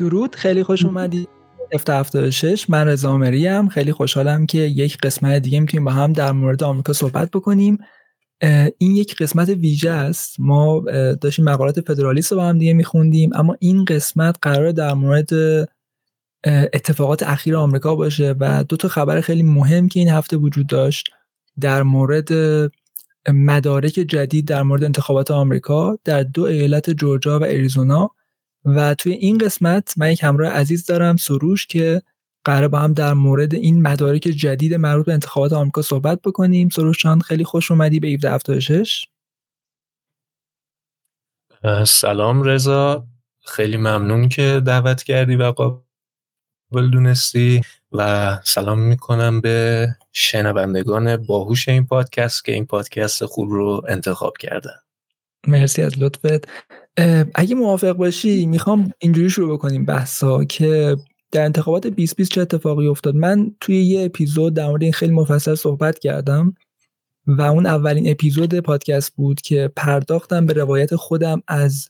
درود. خیلی خوش اومدید افت 76 من رضا ام. خیلی خوشحالم که یک قسمت دیگه می‌تونیم با هم در مورد آمریکا صحبت بکنیم. این یک قسمت ویژه است. ما داشتیم مقالات فدرالیست رو با هم دیگه میخوندیم. اما این قسمت قرار در مورد اتفاقات اخیر آمریکا باشه و دو تا خبر خیلی مهم که این هفته وجود داشت در مورد مدارک جدید در مورد انتخابات آمریکا در دو ایالت جورجیا و اریزونا و توی این قسمت من یک همراه عزیز دارم سروش که قرار با هم در مورد این مدارک جدید مربوط به انتخابات آمریکا صحبت بکنیم. سروش جان خیلی خوش اومدی به 1776 سلام رضا. خیلی ممنون که دعوت کردی و قابل دونستی. و سلام می‌کنم به شنوندگان باهوش این پادکست که این پادکست خوب رو انتخاب کردن. مرسی از لطفت. اگه موافق باشی می‌خوام اینجوری شروع بکنیم بحثا که در انتخابات 2020 چه اتفاقی افتاد؟ من توی یه اپیزود در مورد این خیلی مفصل صحبت کردم و اون اولین اپیزود پادکست بود که پرداختم به روایت خودم از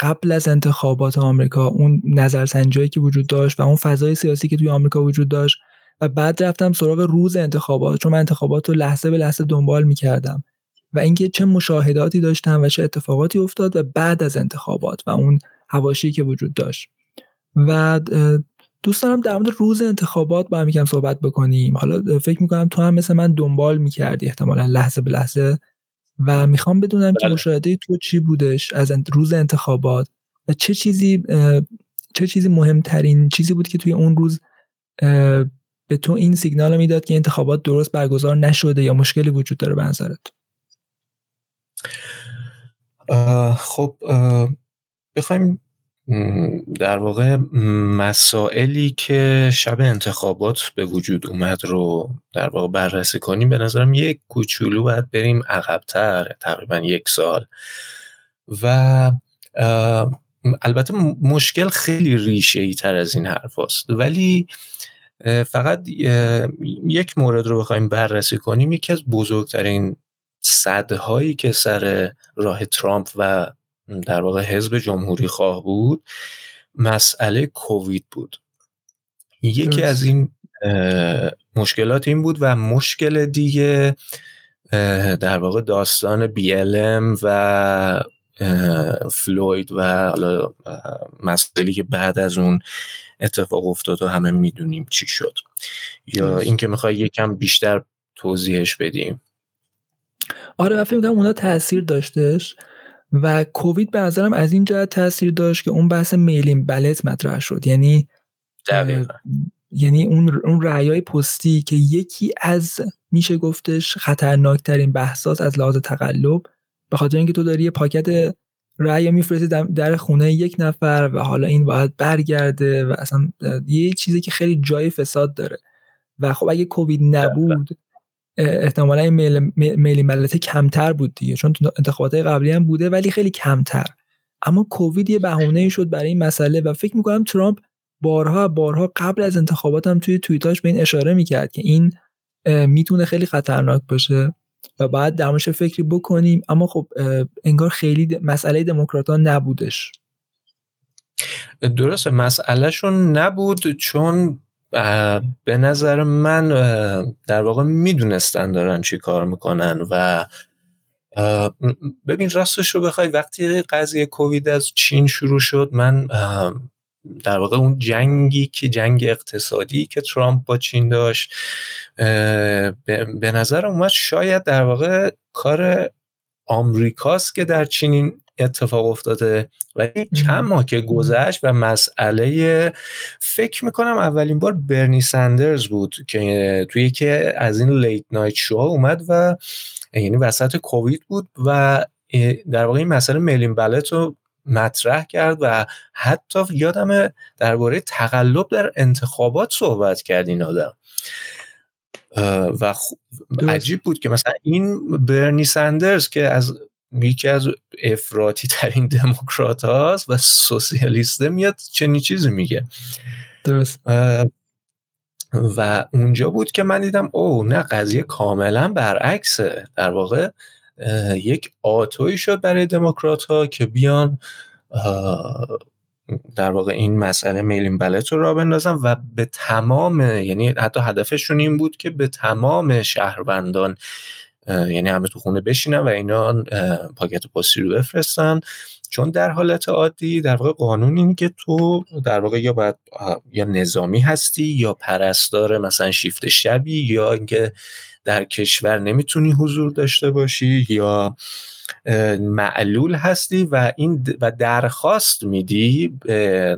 قبل از انتخابات آمریکا اون نظرسنجی که وجود داشت و اون فضای سیاسی که توی آمریکا وجود داشت و بعد رفتم سراغ روز انتخابات چون من انتخابات رو لحظه به لحظه دنبال می‌کردم. و اینکه چه مشاهداتی داشتم و چه اتفاقاتی افتاد و بعد از انتخابات و اون هواشی که وجود داشت. و دوست دارم در مورد روز انتخابات با هم یکم صحبت بکنیم. حالا فکر می‌کنم تو هم مثل من دنبال می‌کردی احتمالا لحظه به لحظه و می‌خوام بدونم که بله. مشاهده تو چی بودش از روز انتخابات و چه چیزی چه چیزی مهمترین چیزی بود که توی اون روز به تو این سیگنال می‌داد که انتخابات درست برگزار نشده یا مشکلی وجود داره به نظرت؟ خب بخوایم در واقع مسائلی که شب انتخابات به وجود اومد رو در واقع بررسی کنیم به نظرم یک کوچولو باید بریم عقبتر تقریبا یک سال و البته مشکل خیلی ریشه ای تر از این حرف هست. ولی فقط یک مورد رو بخوایم بررسی کنیم یکی از بزرگترین صدهایی که سر راه ترامپ و در واقع حزب جمهوری خواه بود مسئله کووید بود. یکی از این مشکلات این بود و مشکل دیگه در واقع داستان BLM و فلوید و حالا مسئله که بعد از اون اتفاق افتاد و همه می‌دونیم چی شد. یا اینکه می‌خوای یکم بیشتر توضیحش بدیم آره من فکر می‌کنم اونا تاثیر داشتش و کووید به نظرم از این جهت تاثیر داشت که اون بحث میلین بلت مطرح شد. یعنی یعنی اون اون رأیای پستی که یکی از میشه گفتش خطرناکترین بحثات از لحاظ تقلب به خاطر اینکه تو داری یه پاکت رأی میفرستی در خونه یک نفر و حالا این باید برگرده و اصلا یه چیزی که خیلی جای فساد داره. و خب اگه کووید نبود احتمالا این میلی ملت کمتر بود دیگه چون انتخابات قبلی هم بوده ولی خیلی کمتر. اما کووید یه بهونه شد برای این مسئله و فکر می‌کنم ترامپ بارها بارها قبل از انتخابات هم توی توییتاش به این اشاره می‌کرد که این می‌تونه خیلی خطرناک باشه و بعد درمش فکری بکنیم. اما خب انگار خیلی مسئله دموکرات نبودش. درسته مسئلهشون نبود چون به نظر من در واقع می‌دونستن دارن چی کار می‌کنن و ببین راستش رو بخوای وقتی قضیه کووید از چین شروع شد من در واقع اون جنگی که جنگ اقتصادی که ترامپ با چین داشت به نظر اومد شاید در واقع کار آمریکاست که در چین اتفاق افتاده و چند ماه که گذشت و مسئله فکر می‌کنم اولین بار برنی سندرز بود که توی که از این لیت نایت شو اومد و یعنی وسط کووید بود و در واقع این مسئله میلین بلت رو مطرح کرد و حتی یادم درباره تقلب در انتخابات صحبت کرد این آدم. و عجیب بود که مثلا این برنی سندرز که از یکی از افراطی ترین دموکرات هاست و سوسیالیسته میاد چنین چیزی میگه. درست. و اونجا بود که من دیدم او نه قضیه کاملا برعکسه. در واقع یک آتوی شد برای دموکرات ها که بیان در واقع این مسئله میلین بلت رو را بندازن و به تمام یعنی حتی هدفشون این بود که به تمام شهروندان یعنی همه تو خونه بشینن و اینا پاکت پستی رو بفرستن. چون در حالت عادی در واقع قانون این که تو در واقع یا باید یا نظامی هستی یا پرستار مثلا شیفت شبی یا اینکه در کشور نمی‌تونی حضور داشته باشی یا معلول هستی و این و درخواست میدی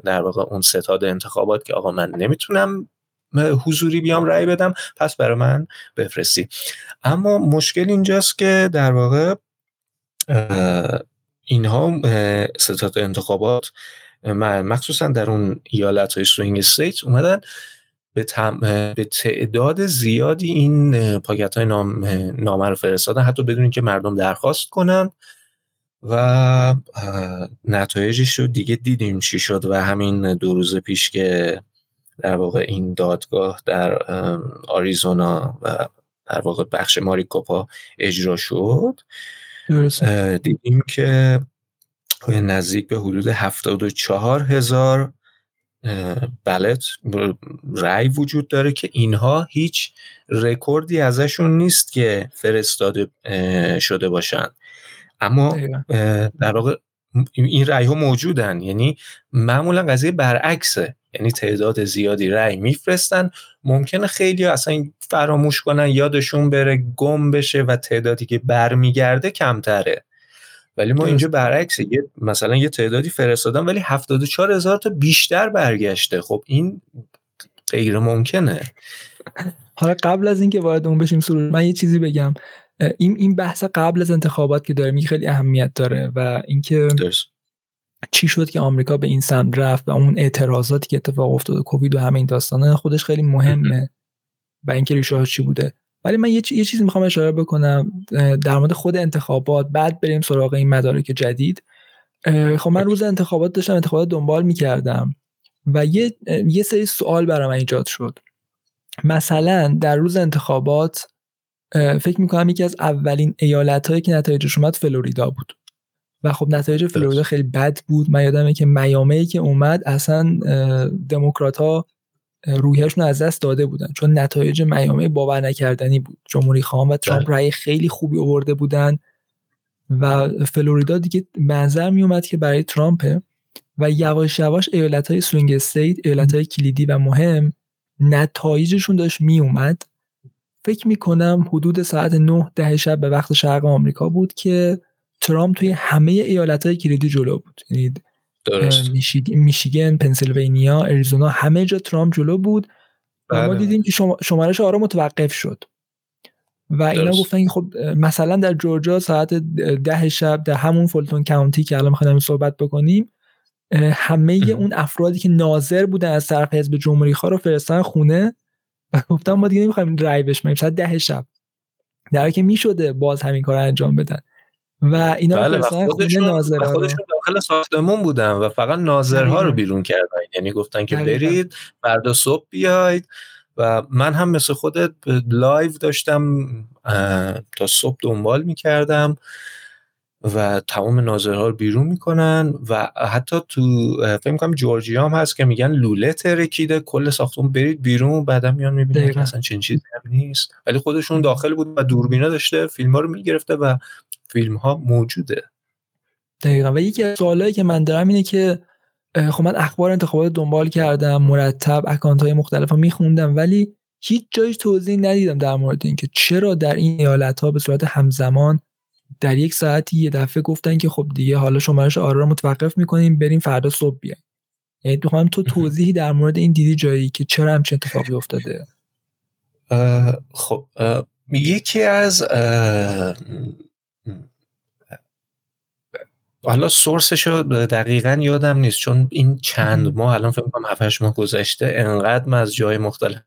در واقع اون ستاد انتخابات که آقا من نمی‌تونم حضوری بیام رأی بدم پس برای من بفرستی. اما مشکل اینجاست که در واقع اینها ستاد انتخابات مخصوصا در اون ایالت های swing state اومدن. به, به تعداد زیادی این پاکت های نام... نامه رو فرستادن. حتی بدون اینکه مردم درخواست کنن و نتایجش رو دیگه دیدیم چی شد و همین دو روز پیش که در واقع این دادگاه در آریزونا و در واقع بخش ماریکوپا اجرا شد. دیدیم که نزدیک به حدود 74 هزار بلت رأی وجود داره که اینها هیچ رکوردی ازشون نیست که فرستاده شده باشن. اما در واقع این رأی ها موجودن. یعنی معمولا قضیه برعکسه. یعنی تعداد زیادی رأی میفرستن. ممکنه خیلی اصلا فراموش کنن یادشون بره گم بشه و تعدادی که برمیگرده کمتره. ولی ما اینجا برعکس یه مثلا یه تعدادی فرستادن ولی 74 هزار تا بیشتر برگشته. خب این غیر ممکنه. حالا قبل از اینکه وارد اون بشیم سرور من یه چیزی بگم. این این بحث قبل از انتخابات که داره خیلی اهمیت داره و اینکه چی شد که آمریکا به این سمت رفت و اون اعتراضاتی که اتفاق افتاده کووید و همه این داستانه خودش خیلی مهمه و اینکه ریشه چی بوده. ولی من یه, یه چیزی می‌خوام اشاره بکنم در مورد خود انتخابات. بعد بریم سراغ این مدارک جدید. خب من روز انتخابات داشتم انتخابات دنبال می‌کردم و یه, یه سری سوال برای من ایجاد شد. مثلا در روز انتخابات فکر می‌کنم یکی از اولین ایالت هایی که نتایجش اومد فلوریدا بود. و خب نتایج فلوریدا خیلی بد بود. من یادمه که میامی که اومد اصلا دموکرات ها روحیه‌شون از دست داده بودن. چون نتایج میامی باور نکردنی بود. جمهوری خواهان و ترامپ بله. رأی خیلی خوبی آورده بودن و فلوریدا دیگه به نظر می اومد که برای ترامپه و یواش یواش ایالت های swing state ایالت های کلیدی و مهم نتایجشون داشت می اومد فکر می کنم حدود ساعت 9 ده شب به وقت شرق آمریکا بود که ترامپ توی همه ایالت های کلیدی جلو بود. یعنی میشیگن پنسیلوانیا اریزونا همه جا ترامپ جلو بود. و ما بله. دیدیم که شمارش آرا متوقف شد. و اینا گفتن خب مثلا در جورجیا ساعت ده شب در همون فولتون کانتی که الان می‌خوایم صحبت بکنیم همه اون افرادی که ناظر بودن از طرف حزب جمهوری خواه رو فرستادن خونه. و گفتن ما دیگه نمی‌خوایم رای بشماریم. ساعت ده شب. در که می‌شده باز همین کار انجام بدن. و اینا بله خودشون, خودشون داخل ساختمون بودن و فقط ناظرها رو بیرون کردن. یعنی گفتن که برید فردا صبح بیاید. و من هم مثل خودت live داشتم تا صبح دنبال می‌کردم و تمام ناظرها رو بیرون می‌کنن و حتی تو فکر می‌کنم جورجیا هم هست که میگن لوله ترکیده کل ساختمون برید بیرون بعدا میان می‌بینن که اصلا چنین چیزی هم نیست. ولی خودشون داخل بود و دوربینا داشته فیلم ها رو می‌گرفته و فیلم ها موجوده. دقیقا. و یکی از سوالایی که من دارم اینه که خب من اخبار انتخابات دنبال کردم مرتب اکانت های مختلف ها میخوندم ولی هیچ جایی توضیح ندیدم در مورد اینکه چرا در این ایالت ها به صورت همزمان در یک ساعتی یه دفعه گفتن که خب دیگه حالا شمارش آرا رو متوقف می‌کنیم بریم فردا صبح بیایم. یعنی می‌خوام تو توضیحی در مورد این دیدی جایی که چرا همچین اتفاقی افتاده. خب یکی از حالا سورسش رو دقیقا یادم نیست چون این چند ماه الان فکر کنم 7 ماه گذشته انقدر من از جای مختلف.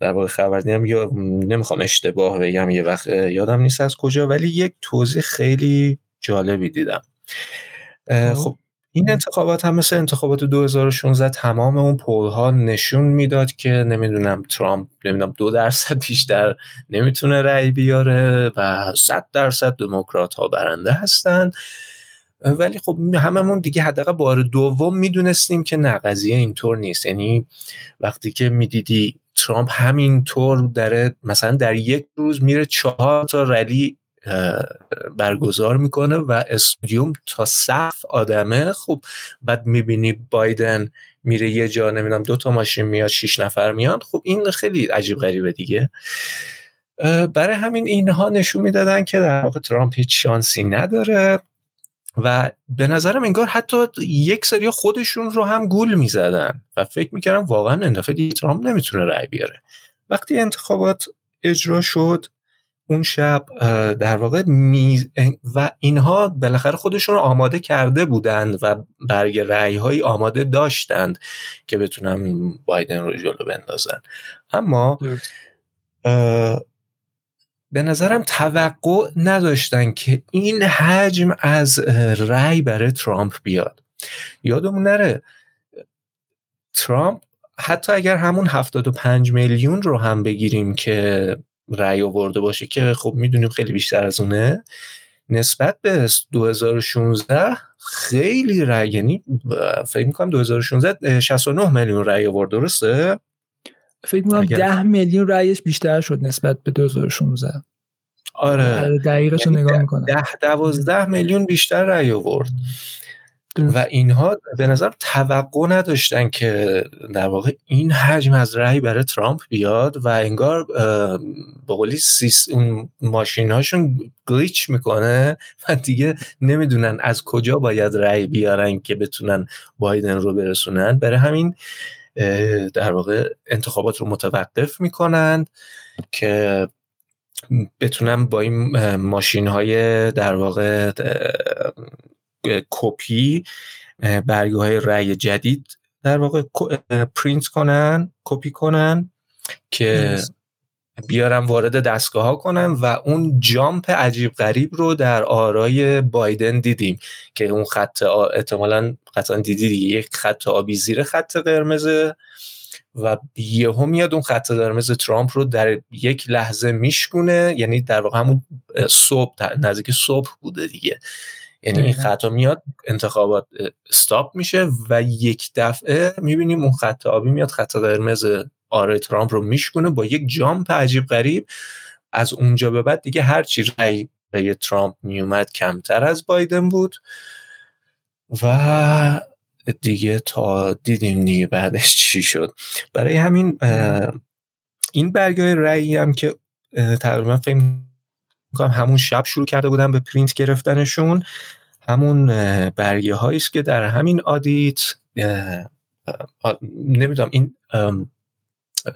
در واقع خبر دیدم یا نمی‌خوام اشتباه بگم یه وقت یادم نیست از کجا ولی یک توضیح خیلی جالبی دیدم. خب این انتخابات هم مثل انتخابات 2016 تمام اون پول ها نشون می‌داد که نمی‌دونم ترامپ نمی‌دونم دو درصد بیشتر نمی‌تونه رأی بیاره و 100 درصد دموکرات ها برنده هستند ولی خب هممون دیگه حداقل بار دوم می‌دونستیم که نه قضیه اینطور نیست. یعنی وقتی که می‌دیدی ترامپ همینطور داره مثلا در یک روز میره چهار تا رلی برگزار می‌کنه و استودیوم تا صف آدمه. خب بعد می‌بینی بایدن میره یه جا نمی‌دونم دو تا ماشین میاد شیش نفر میان. خب این خیلی عجیب غریبه دیگه. برای همین اینها نشون می‌دادن که در واقع ترامپ هیچ شانسی نداره و به نظرم انگار حتی یک سری خودشون رو هم گول می‌زدن و فکر می‌کردم واقعا این دفعه ترامپ نمی‌تونه رأی بیاره. وقتی انتخابات اجرا شد اون شب در واقع میز و اینها بالاخره خودشون رو آماده کرده بودند و برگ رأی های آماده داشتند که بتونن بایدن رو جلو بندازن. اما به نظرم توقع نداشتن که این حجم از رأی برای ترامپ بیاد. یادمون نره ترامپ حتی اگر همون 75 میلیون رو هم بگیریم که رأی آورده باشه که خب می‌دونیم خیلی بیشتر از اونه. نسبت به 2016 خیلی رأی یعنی فکر می‌کنم 2016 69 میلیون رأی آورد درسته؟ فکر می‌کنم 10 میلیون رأیش بیشتر شد نسبت به 2016 آره, آره، دقیقش یعنی نگاه می‌کنم. 10 12 میلیون بیشتر رأی آورد. و اینها به نظر توقع نداشتن که در واقع این حجم از رأی برای ترامپ بیاد و انگار به قولی اون ماشین هاشون گلیچ می‌کنه و دیگه نمی‌دونن از کجا باید رأی بیارن که بتونن بایدن رو برسونن. برای همین در واقع انتخابات رو متوقف می‌کنن که بتونن با این ماشین های در واقع کپی برگه های رأی جدید در واقع پرینت کنن کپی کنن که بیارن وارد دستگاه ها کنن و اون jump عجیب غریب رو در آرای بایدن دیدیم که اون خط احتمالا قطعا دیدی دیگه یک خط آبی زیر خط قرمز و یهو میاد اون خط قرمز ترامپ رو در یک لحظه میشکونه یعنی در واقع همون صبح نزدیک صبح بوده دیگه. یعنی این خط میاد انتخابات استاپ میشه و یک دفعه می‌بینیم اون خط آبی میاد خط قرمز آره ترامپ رو میشکونه با یک جامپ عجیب غریب. از اونجا به بعد دیگه هر چی رأی برای ترامپ میومد کمتر از بایدن بود و دیگه تا دیدیم دیگه بعدش چی شد. برای همین این برگای رأیی هم که تقریبا فکر کنم همون شب شروع کرده بودن به پرینت گرفتنشون. همون برگه هایی است که در همین آدیت نمی‌دونم این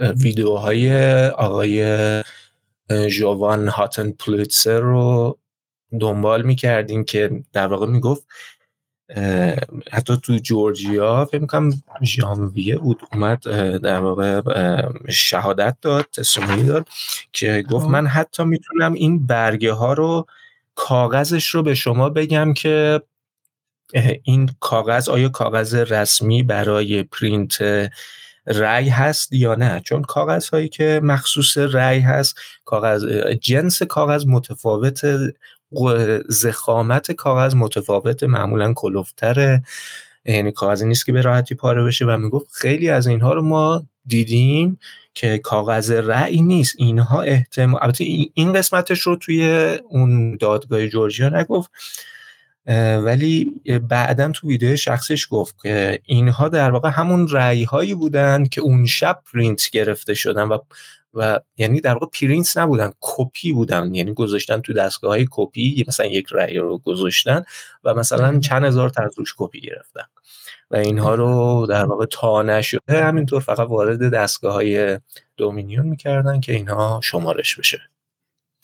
ویدیوهای آقای جوان هاتن پلیتسر رو دنبال می‌کردیم که در واقع می‌گفت حتی تو جورجیا فکر می‌کنم ژانویه بود اومد در واقع شهادت داد تسلیمی داد که گفت من حتی می‌تونم این برگه ها رو کاغذش رو به شما بگم که این کاغذ آیا کاغذ رسمی برای پرینت رای هست یا نه؟ چون کاغذ هایی که مخصوص رای هست کاغذ جنس کاغذ متفاوت زخامت کاغذ متفاوت معمولا کلوفتره. یعنی کاغذی نیست که به راحتی پاره بشه و می‌گفت خیلی از اینها رو ما دیدیم که کاغذ رأی نیست. اینها احتمال البته این قسمتش رو توی اون دادگاه جورجیا نگفت. ولی بعدا تو ویدیو شخصیش گفت که اینها در واقع همون رأی هایی بودن که اون شب پرینت گرفته شدن و و یعنی در واقع پرینت نبودن کپی بودن. یعنی گذاشتن تو دستگاه های کپی مثلا یک رأی رو گذاشتن و مثلا چند هزار تا روش کپی گرفتن. و اینها رو در واقع تا نشده همینطور فقط وارد دستگاه های دومینیون می‌کردن که اینها شمارش بشه.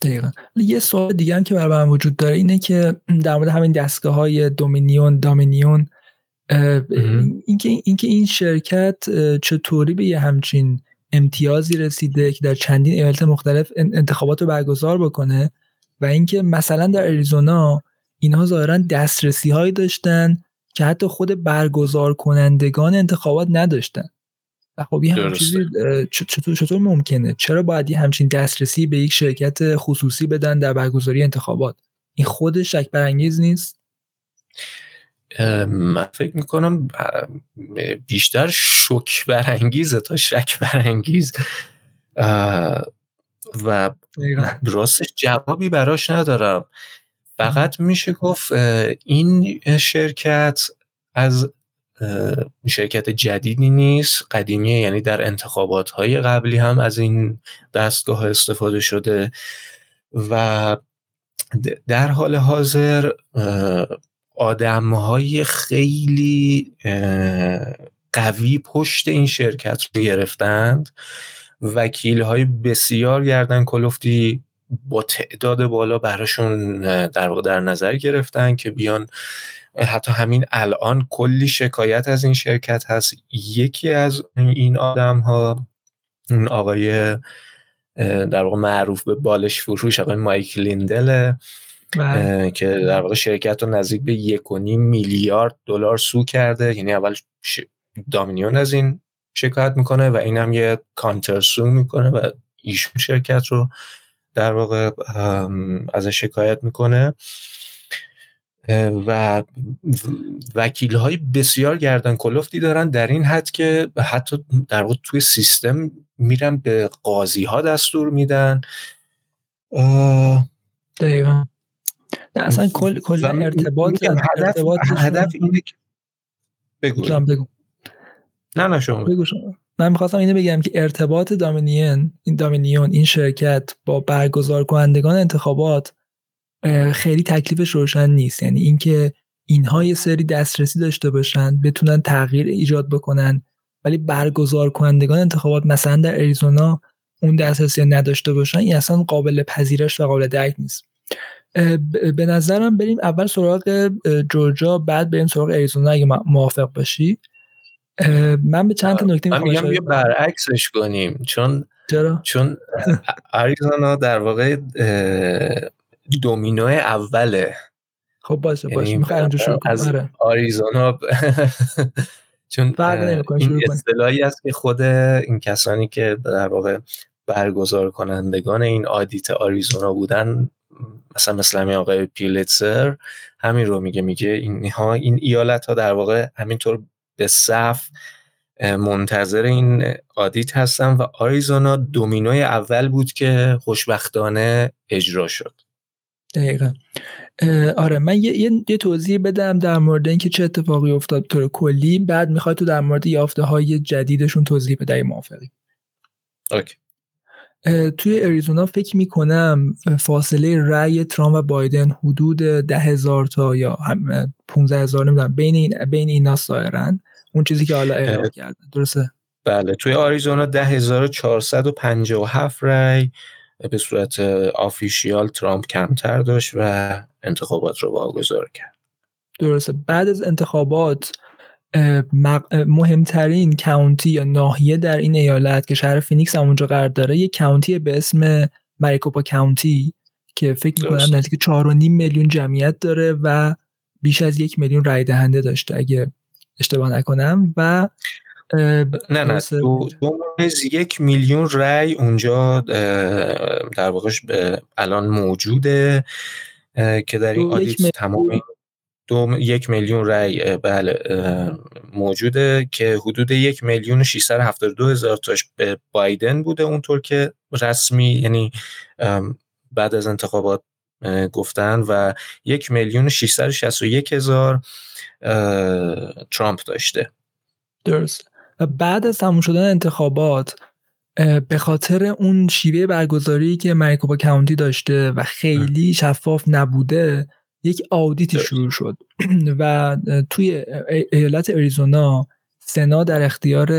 دقیقا. یه سوال دیگه هم که برای من وجود داره اینه که در مورد همین دستگاه های دومینیون دامینیون اینکه اینکه این شرکت چطوری به یه همچین امتیازی رسیده که در چندین ایالت مختلف انتخابات رو برگزار بکنه و اینکه مثلا در اریزونا اینها ظاهرا دسترسی هایی داشتن که حتی خود برگزار کنندگان انتخابات نداشتن. و خب یه چیزی چطور, چطور ممکنه؟ چرا باید یه همچین دسترسی به یک شرکت خصوصی بدن در برگزاری انتخابات؟ این خودش شک برانگیز نیست؟ من فکر می‌کنم بیشتر شک برانگیزه تا شک برانگیز و راستش جوابی براش ندارم. فقط میشه گفت این شرکت از شرکت جدیدی نیست. قدیمیه یعنی در انتخابات های قبلی هم از این دستگاه استفاده شده. و در حال حاضر آدم های خیلی قوی پشت این شرکت رو گرفتند وکیل های بسیار گردن کلفتی با تعداد بالا براشون در در نظر گرفتن که بیان حتی همین الان کلی شکایت از این شرکت هست یکی از این آدم ها اون آقای در واقع معروف به بالش فروش آقای مایک لیندل بله. که در واقع شرکت رو نزدیک به یک و نیم میلیارد دلار سو کرده. یعنی اول دامینیون از این شکایت می‌کنه و این هم یه کانتر سو می‌کنه و ایشون شرکت رو در واقع از شکایت می‌کنه. و وکیل های بسیار گردن کلفتی دارن در این حد که حتی در واقع توی سیستم میرن به قاضی ها دستور میدن. دقیقا. اصلا کل, کل ارتباط ارتباط هدف اینه که بگو. بگو. نه نه شما بگو. شما. من می‌خواستم اینو بگم که ارتباط دامینیون این دامینیون این شرکت با برگزار کنندگان انتخابات خیلی تکلیفش روشن نیست. یعنی اینکه اینها یه سری دسترسی داشته باشن بتونن تغییر ایجاد بکنن ولی برگزار کنندگان انتخابات مثلا در اریزونا اون دسترسی نداشته باشن این اصلا قابل پذیرش و قابل درک نیست. به نظرم بریم اول سراغ جورجا بعد بریم سراغ اریزونا اگه موافق باشی. من به چند تا نکته من میگم یه برعکسش کنیم. چون چرا؟ چون اریزونا در واقع دومینو اوله. خب باشه باشه. یعنی می‌خوام از آره. آریزونا چون این اصطلاحی است که خود این کسانی که در واقع برگزار کنندگان این آدیت آریزونا بودن مثلا مثل همین آقای پیلیتسر همین رو میگه میگه اینها این ایالت ها در واقع همینطور به صف منتظر این آدیت هستن و آریزونا دومینوی اول بود که خوشبختانه اجرا شد. دقیقا. آره من یه, یه،, توضیح بدم در مورد اینکه چه اتفاقی افتاد طور کلی بعد می‌خوای تو در مورد یافته های جدیدشون توضیح بده موافقی. OK. توی اریزونا فکر می‌کنم فاصله رأی ترامپ و بایدن حدود ده هزار تا یا 15 هزار نمی‌دونم بین این بین اینا سایرن اون چیزی که حالا اعلام کردن. درسته؟ بله. توی آریزونا 10457 رأی به صورت official ترامپ کمتر داشت و انتخابات رو واگذار کرد. درسته. بعد از انتخابات مهمترین county یا ناحیه در این ایالت که شهر فینیکس هم اونجا قرار داره یه county به اسم Maricopa County که فکر می‌کنم نزدیک 4.5 میلیون جمعیت داره و بیش از یک میلیون رای دهنده داشته اگه اشتباه نکنم و نه نه. دو, یک میلیون رای اونجا در واقع الان موجوده که در این audit تمامی دو یک میلیون رای بله موجوده که حدود یک میلیون و دو هزار تاش به بایدن بوده اونطور که رسمی یعنی بعد از انتخابات گفتن و یک میلیون و یک هزار ترامپ داشته. درست. و بعد از تموم شدن انتخابات به خاطر اون شیوه برگزاری که مریکوبا کاونتی داشته و خیلی شفاف نبوده یک آودیتی شروع شد. و توی ایالت اریزونا سنا در اختیار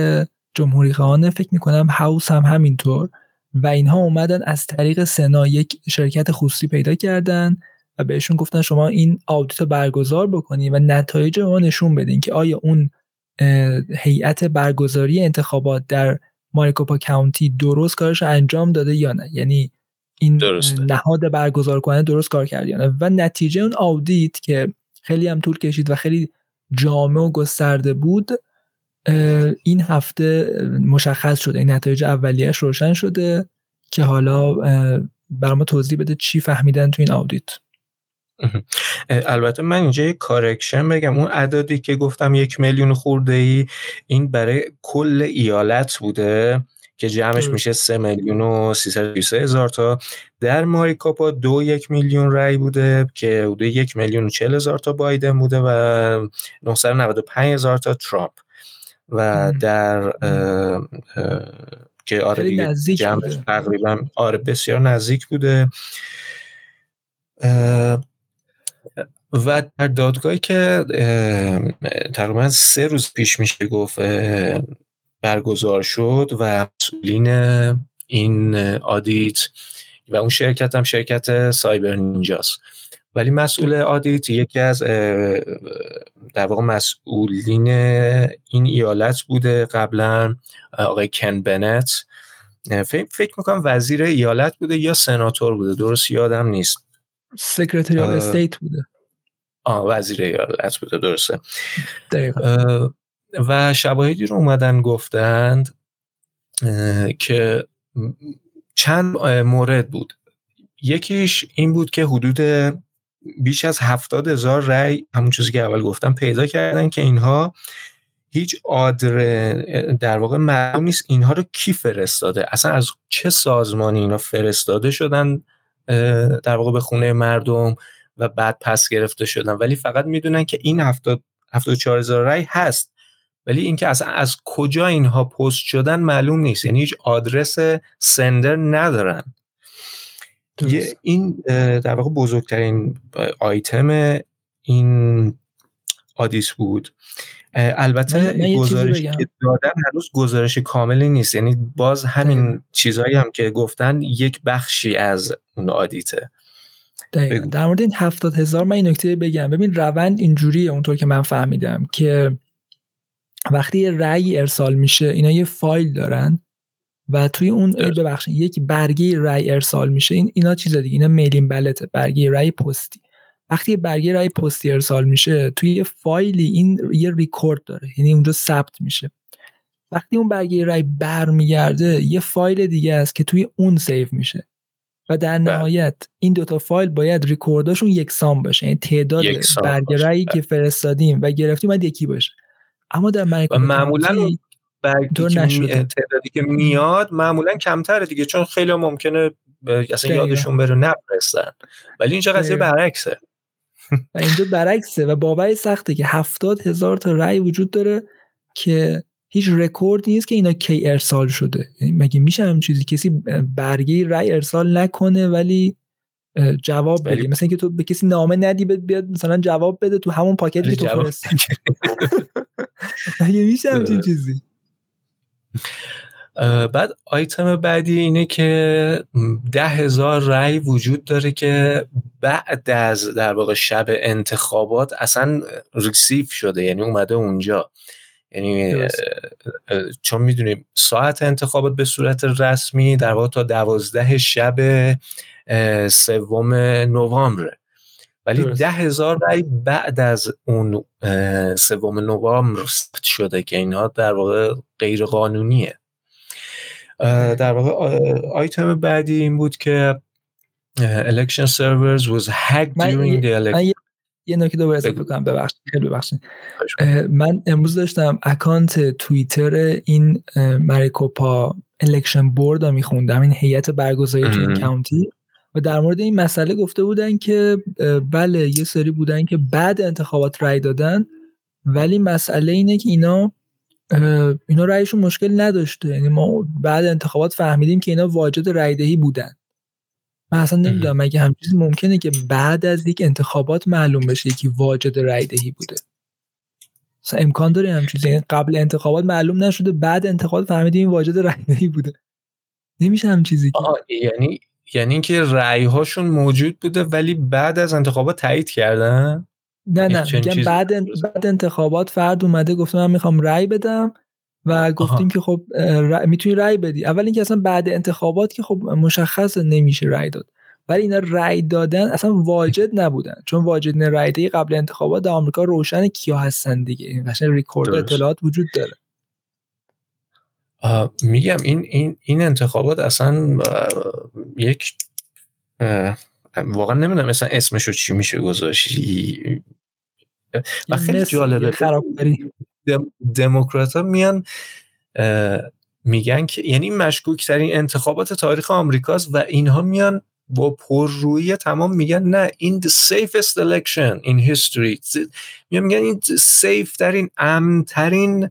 جمهوری خواهان فکر می‌کنم هاوس هم همینطور. و اینها اومدن از طریق سنا یک شرکت خصوصی پیدا کردن و بهشون گفتن شما این آودیت رو برگزار بکنی و نتایج ما نشون بدین که آیا اون هیئت برگزاری انتخابات در ماریکوپا کاونتی درست کارش انجام داده یا نه. یعنی این درسته. نهاد برگزار کننده درست کار کرد یا نه. و نتیجه اون آودیت که خیلی هم طول کشید و خیلی جامع و گسترده بود این هفته مشخص شده. این نتایج اولیش روشن شده که حالا برای ما توضیح بده چی فهمیدن تو این آودیت. البته من اینجا یک کارکشن بگم. اون عددی که گفتم یک میلیون خورده ای این برای کل ایالت بوده. که جمعش میشه سه میلیون و سه هزار تا. در ماریکاپا دو یک میلیون رای بوده که حدود یک میلیون و چل هزار تا بایدن بوده و 995 هزار تا ترامپ. و در که آره جمعش تقریبا آره بسیار نزدیک بوده. و در دادگاهی که تقریبا سه روز پیش میشه گفت برگزار شد و مسئولین این آدیت و اون شرکت هم شرکت سایبر نینجاست. ولی مسئول آدیت یکی از در واقع مسئولین این ایالت بوده قبلا آقای کن بنت. فکر می‌کنم وزیر ایالت بوده یا سناتور بوده درست یادم نیست. Secretary of State بوده. آه وزیر ایالت بوده درسته. و شواهدی رو اومدن گفتند که چند مورد بود. یکیش این بود که حدود بیش از هفتاد هزار رأی همون چیزی که اول گفتم پیدا کردن که اینها هیچ آدرس در واقع معلوم نیست اینها رو کی فرستاده. اصلا از چه سازمانی اینا فرستاده شدن در واقع به خونه مردم و بعد پس گرفته شدن. ولی فقط می‌دونن که این هفتاد هفتاد چهار هزار رای هست. ولی اینکه اصلا از کجا اینها پست شدن معلوم نیست. یعنی هیچ آدرس سندر ندارن. یه این در واقع بزرگترین آیتم این آدیس بود. البته گزارشی که دادن هنوز گزارش کاملی نیست. یعنی باز همین چیزهایی هم که گفتن یک بخشی از اون آدیته. در مورد این هفتاد هزار من این نکته بگم. ببین روند اینجوریه اونطور که من فهمیدم که وقتی یه رأی ارسال میشه اینا یه فایل دارن و توی اون ببخشید یک برگه رأی ارسال میشه این اینا چیز دیگه اینا mail-in ballotه برگه رأی پستی. وقتی برگه رأی پستی ارسال میشه توی یه فایلی این یه ریکورد داره یعنی اونجا ثبت میشه. وقتی اون برگه رأی برمیگرده یه فایل دیگه است که توی اون save میشه. و در بله. نهایت این دوتا فایل باید ریکورداشون یکسان باشه یعنی تعداد برگه رأیی که بله. فرستادیم و گرفتیم باید یکی باشه. اما در معمولا تعدادی که میاد معمولا کمتره دیگه چون خیلی ممکنه اصلا یادشون بره نفرستن ولی اینجا قضیه برعکسه. و اینجا برعکسه و باور سخته که هفتاد هزار تا رأی وجود داره که هیچ رکورد نیست که اینا کی ارسال شده. یعنی مگه میشه هم چیزی؟ کسی برگه رأی ارسال نکنه ولی جواب بده مثلا اینکه تو به کسی نامه ندی بیاد مثلا جواب بده تو همون پاکتی که تو فرستی مگه میشه همچین چیزی؟ بعد آیتم بعدی اینه که ده هزار رأی وجود داره که بعد از در واقع شب انتخابات اصلا ریسیف شده یعنی اومده اونجا. یعنی چون می‌دونیم ساعت انتخابات به صورت رسمی در واقع تا دوازده شب سوم نوامبر ولی ده هزار رای بعد از اون سوم نوامبر شده که اینها در واقع غیر قانونیه در واقع آیتم بعدی این بود که election servers was hacked during the election. یه نکته دوباره اضافه کنم. ببخشید. خیلی ببخشید. من امروز داشتم اکانت توییتر این مریکوپا election board رو میخوندم. این هیئت برگزاری تو این county و در مورد این مسئله گفته بودن که بله یه سری بودن که بعد انتخابات رای دادن ولی مسئله اینه که اینا اینا رایشون مشکل نداشته. یعنی ما بعد انتخابات فهمیدیم که اینا واجد رایدهی بودن. من اصلا نمی‌دونم اگه هم چیزی ممکنه که بعد از یک انتخابات معلوم بشه یکی واجد رایدهی بوده؟ مثلا امکان داره هم چیزی. یعنی قبل انتخابات معلوم نشده بعد انتخابات فهمیدیم این واجد رایدهی بوده. نمیشه هم چیزی که. یعنی یعنی اینکه رأی هاشون موجود بوده ولی بعد از انتخابات تایید کردن؟ نه نه میگم بعد بعد انتخابات فرد اومده گفته من می‌خوام رأی بدم و گفتیم که خب می‌تونی رأی بدی. اول اینکه اصلا بعد انتخابات که خب مشخص نمیشه رأی داد. ولی اینا رأی دادن اصلا واجد نبودن. چون واجد رأی قبل انتخابات در آمریکا روشن کیا هستن دیگه. این قشنگ ریکورد اطلاعات وجود داره. میگم این این این انتخابات اصلا یک واقعا نمی‌دونم مثلا اسمشو چی میشه گذاشت. و خیلی جالبه. دموکرات ها میان میگن که یعنی مشکوک ترین انتخابات تاریخ آمریکاست و اینها میان با پررویی تمام میگن نه این the safest election in history. میگن این سیف ترین امن ترین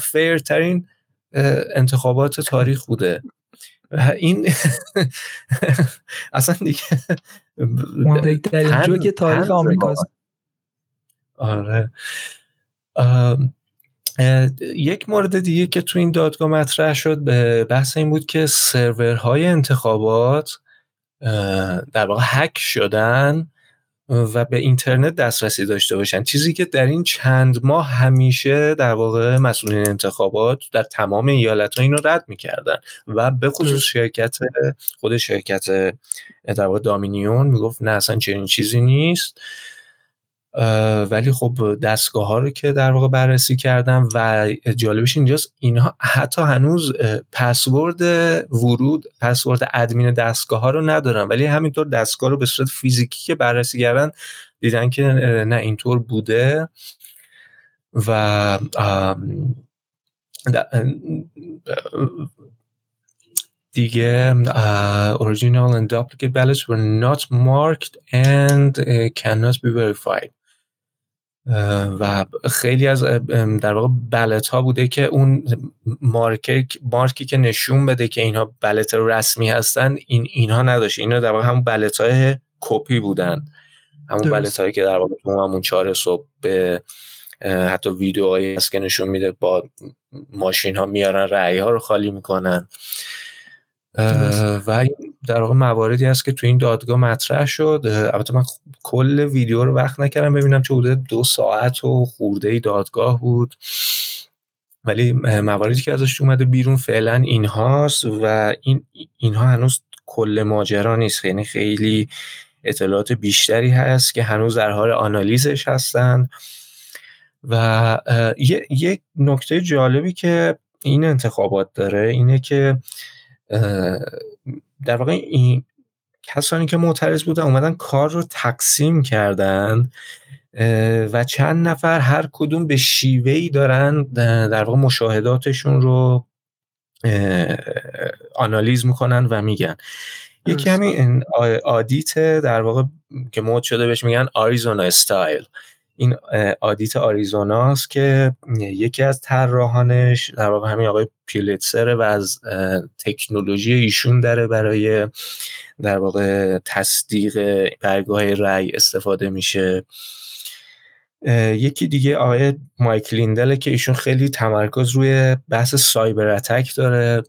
فیر ترین انتخابات تاریخ بوده. این اصلا دیگه جو که تاریخ آمریکاست. آره. یک مورد دیگه که تو این دادگاه مطرح شد به بحث این بود که سرورهای انتخابات در واقع هک شدن و به اینترنت دسترسی داشته باشن. چیزی که در این چند ماه همیشه در واقع مسئولین انتخابات در تمام ایالت ها اینو رد می‌کردن و به خصوص شرکت خود شرکت در واقع دامینیون می‌گفت نه اصلا چنین چیزی نیست. ولی خب دستگاه ها رو که در واقع بررسی کردم و جالبش اینجاست اینها حتی هنوز پسورد ورود پسورد ادمین دستگاه ها رو ندارن. ولی همینطور دستگاه رو به صورت فیزیکی که بررسی کردن دیدن که نه اینطور بوده و دیگه original and duplicate ballots were not marked and cannot be verified. و خیلی از در واقع بلت ها بوده که اون مارکی که نشون بده که اینها بلت رسمی هستن این اینها نداشت. اینا در واقع همون بلت های کپی بودن. همون بلت هایی که در واقع تو همون چهار صبح به حتی ویدیوهایی هست که نشون میده با ماشین ها میارن رعی ها رو خالی می‌کنن. و در واقع مواردی هست که تو این دادگاه مطرح شد. البته من کل ویدیو رو وقت نکردم ببینم چه بوده دو ساعت و خورده دادگاه بود. ولی مواردی که ازش اومده بیرون فعلا این هاست و این اینها هنوز کل ماجرا نیست. یعنی خیلی اطلاعات بیشتری هست که هنوز در حال آنالیزش هستند. و یک نکته جالبی که این انتخابات داره اینه که در واقع این کسانی که معترض بودن اومدن کار رو تقسیم کردن و چند نفر هر کدوم به شیوهی دارن در واقع مشاهداتشون رو آنالیز می‌کنن و میگن. یکی همین آدیت در واقع که مد شده بهش میگن آریزونا استایل این audit آریزوناست که یکی از طراحانش در واقع همین آقای پولیتزر و از تکنولوژی ایشون داره برای در واقع تصدیق برگه رأی استفاده میشه. یکی دیگه آقای مایک لیندل که ایشون خیلی تمرکز روی بحث cyber attack داره.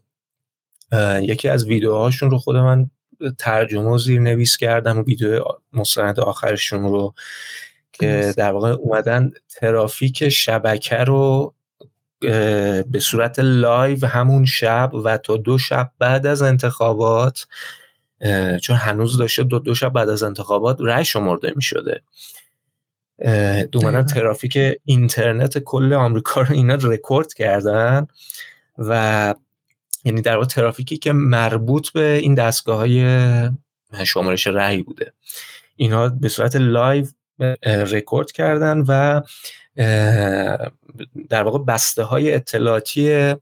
یکی از ویدیوهاشون رو خود من ترجمه و زیر نویس کردم و ویدیو مستند آخرشون رو که در واقع اومدن ترافیک شبکه رو به صورت live همون شب و تا دو شب بعد از انتخابات چون هنوز داشته دو دو شب بعد از انتخابات رأی شمرده می شده اومدن ترافیک اینترنت کل آمریکا رو اینا رکورد کردن و یعنی در واقع ترافیکی که مربوط به این دستگاه های شمارش رأی بوده. اینا به صورت live record کردن و در واقع بسته های اطلاعاتی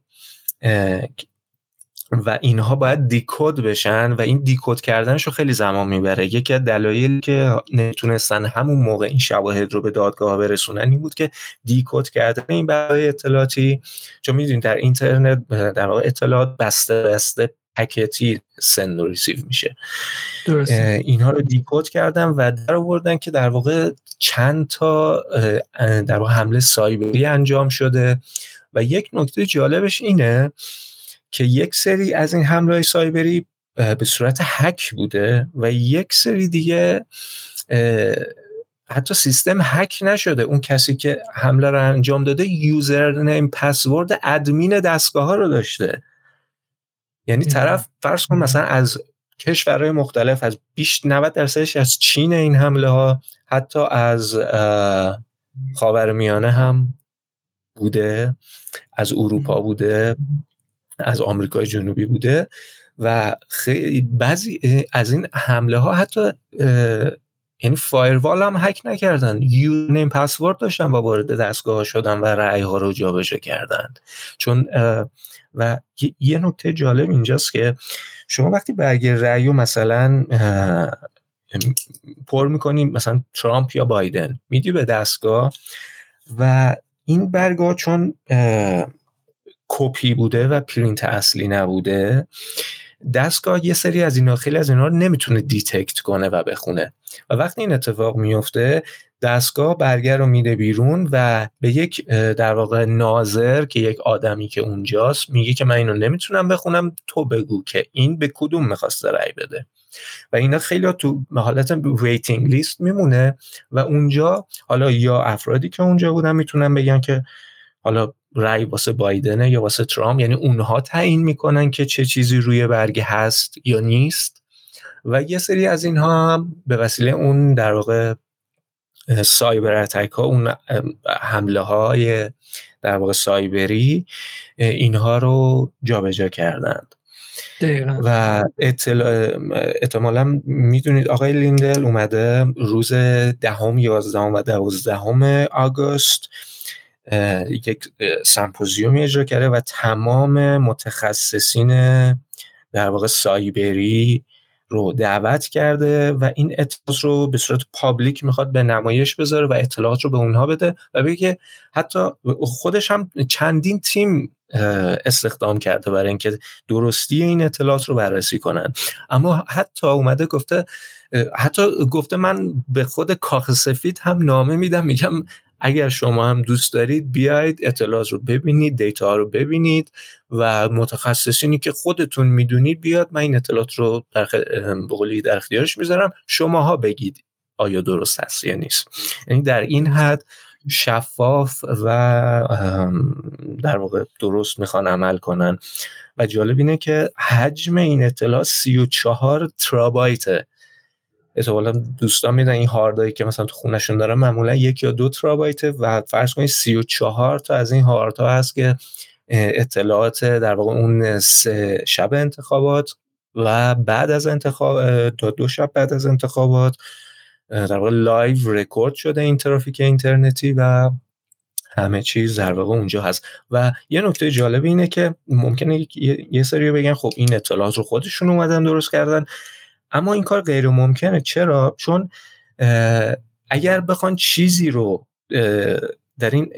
و اینها باید decode بشن و این decode کردنش رو خیلی زمان می‌بره. یکی از دلایلی که نتونستن همون موقع این شواهد رو به دادگاه برسونن این بود که decode کردن این بسته‌های اطلاعاتی. چون می‌دونید در اینترنت در واقع اطلاعات بسته بسته packetی send و receive میشه. اینها رو decode کردن و در آوردن که در واقع چند تا در واقع حمله سایبری انجام شده و یک نکته جالبش اینه که یک سری از این حمله سایبری به صورت هک بوده و یک سری دیگه حتی سیستم هک نشده. اون کسی که حمله رو انجام داده یوزر نیم پسورد ادمین دستگاه ها رو داشته. یعنی طرف فرض کن مثلا از کشورهای مختلف از بیش 90 درصدش از چین این حمله ها حتی از خاورمیانه هم بوده از اروپا بوده از آمریکای جنوبی بوده و خیلی بعضی از این حمله ها حتی یعنی firewall هم هک نکردن. name password داشتن با وارد دستگاه شدن و رأی ها رو جابجا کردن. چون و یه نکته جالب اینجاست که شما وقتی برگ رأی رو مثلا پر می‌کنیم مثلا ترامپ یا بایدن میدی به دستگاه و این برگا چون کپی بوده و پرینت اصلی نبوده دستگاه یه سری از اینا خیلی از اینا رو نمی‌تونه detect کنه و بخونه. و وقتی این اتفاق میفته دستگاه برگه رو میده بیرون و به یک در واقع ناظر که یک آدمی که اونجاست میگه که من اینو نمی‌تونم بخونم تو بگو که این به کدوم می‌خواسته رأی بده. و اینا خیلی تو حالت waiting list میمونه و اونجا حالا یا افرادی که اونجا بودن می‌تونن بگن که حالا رأی واسه بایدنه یا واسه ترامپ یعنی اونها تعیین می‌کنن که چه چیزی روی برگ هست یا نیست. و یه سری از اینها هم به وسیله اون در واقع سایبر اتک ها اون حمله های در واقع سایبری اینها رو جابجا کردند. و احتمالا می‌دونید آقای لیندل اومده روز دهم یازدهم و دوازدهم آگوست یک سمپوزیومی اجرا کرده و تمام متخصصین در واقع سایبری رو دعوت کرده و این اطلاعات رو به صورت public می‌خواد به نمایش بذاره و اطلاعات رو به اونها بده و بگه که حتی خودش هم چندین تیم استخدام کرده برای اینکه درستی این اطلاعات رو بررسی کنن. اما حتی اومده گفته حتی گفته من به خود کاخ سفید هم نامه میدم میگم اگر شما هم دوست دارید بیاید اطلاعات رو ببینید data رو ببینید و متخصصینی که خودتون می‌دونید بیاد. من این اطلاعات رو در بقولی در اختیارش می‌ذارم. شماها بگید آیا درست هست یا نیست. یعنی در این حد شفاف و در واقع درست می‌خوان عمل کنن. و جالب اینه که حجم این اطلاع 34 ترابایته. احتمالا دوستان میدن این هاردایی که مثلا تو خونشون دارن معمولا یک یا دو ترابایته و فرض کنید 34 تا از این هاردها هست که اطلاعات در واقع اون سه شب انتخابات و بعد از انتخاب تا دو شب بعد از انتخابات در واقع live record شده این ترافیک اینترنتی و همه چیز در واقع اونجا هست. و یه نکته جالب اینه که ممکنه یه سری بگن خب این اطلاعات رو خودشون اومدن درست کردن. اما این کار غیر ممکنه. چرا؟ چون اگر بخوان چیزی رو در این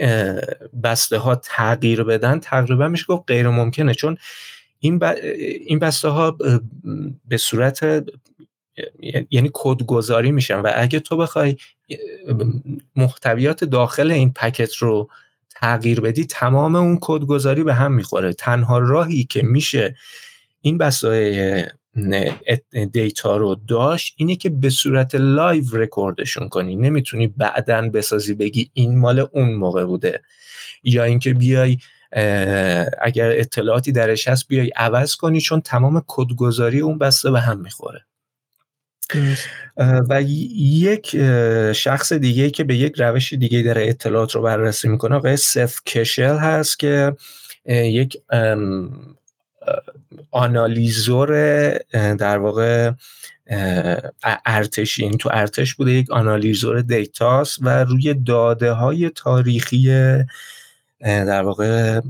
بسته ها تغییر بدن تقریبا میشه گفت غیر ممکنه. چون این, این بسته ها به صورت یعنی کدگذاری میشن و اگه تو بخوای محتویات داخل این packet رو تغییر بدی تمام اون کدگذاری به هم می‌خوره. تنها راهی که میشه این بسته‌های data رو داشت اینه که به صورت live recordشون کنی. نمی‌تونی بعدا بسازی بگی این مال اون موقع بوده. یا اینکه بیای اگر اطلاعاتی درش هست بیای عوض کنی چون تمام کدگذاری اون بسته به هم می‌خوره. و یک شخص دیگه که به یک روش دیگه داره اطلاعات رو بررسی می‌کنه آقای سف کشل هست که یک آنالیزور در واقع ارتشی این تو ارتش بوده یک آنالیزور دیتاست و روی داده های تاریخی در واقع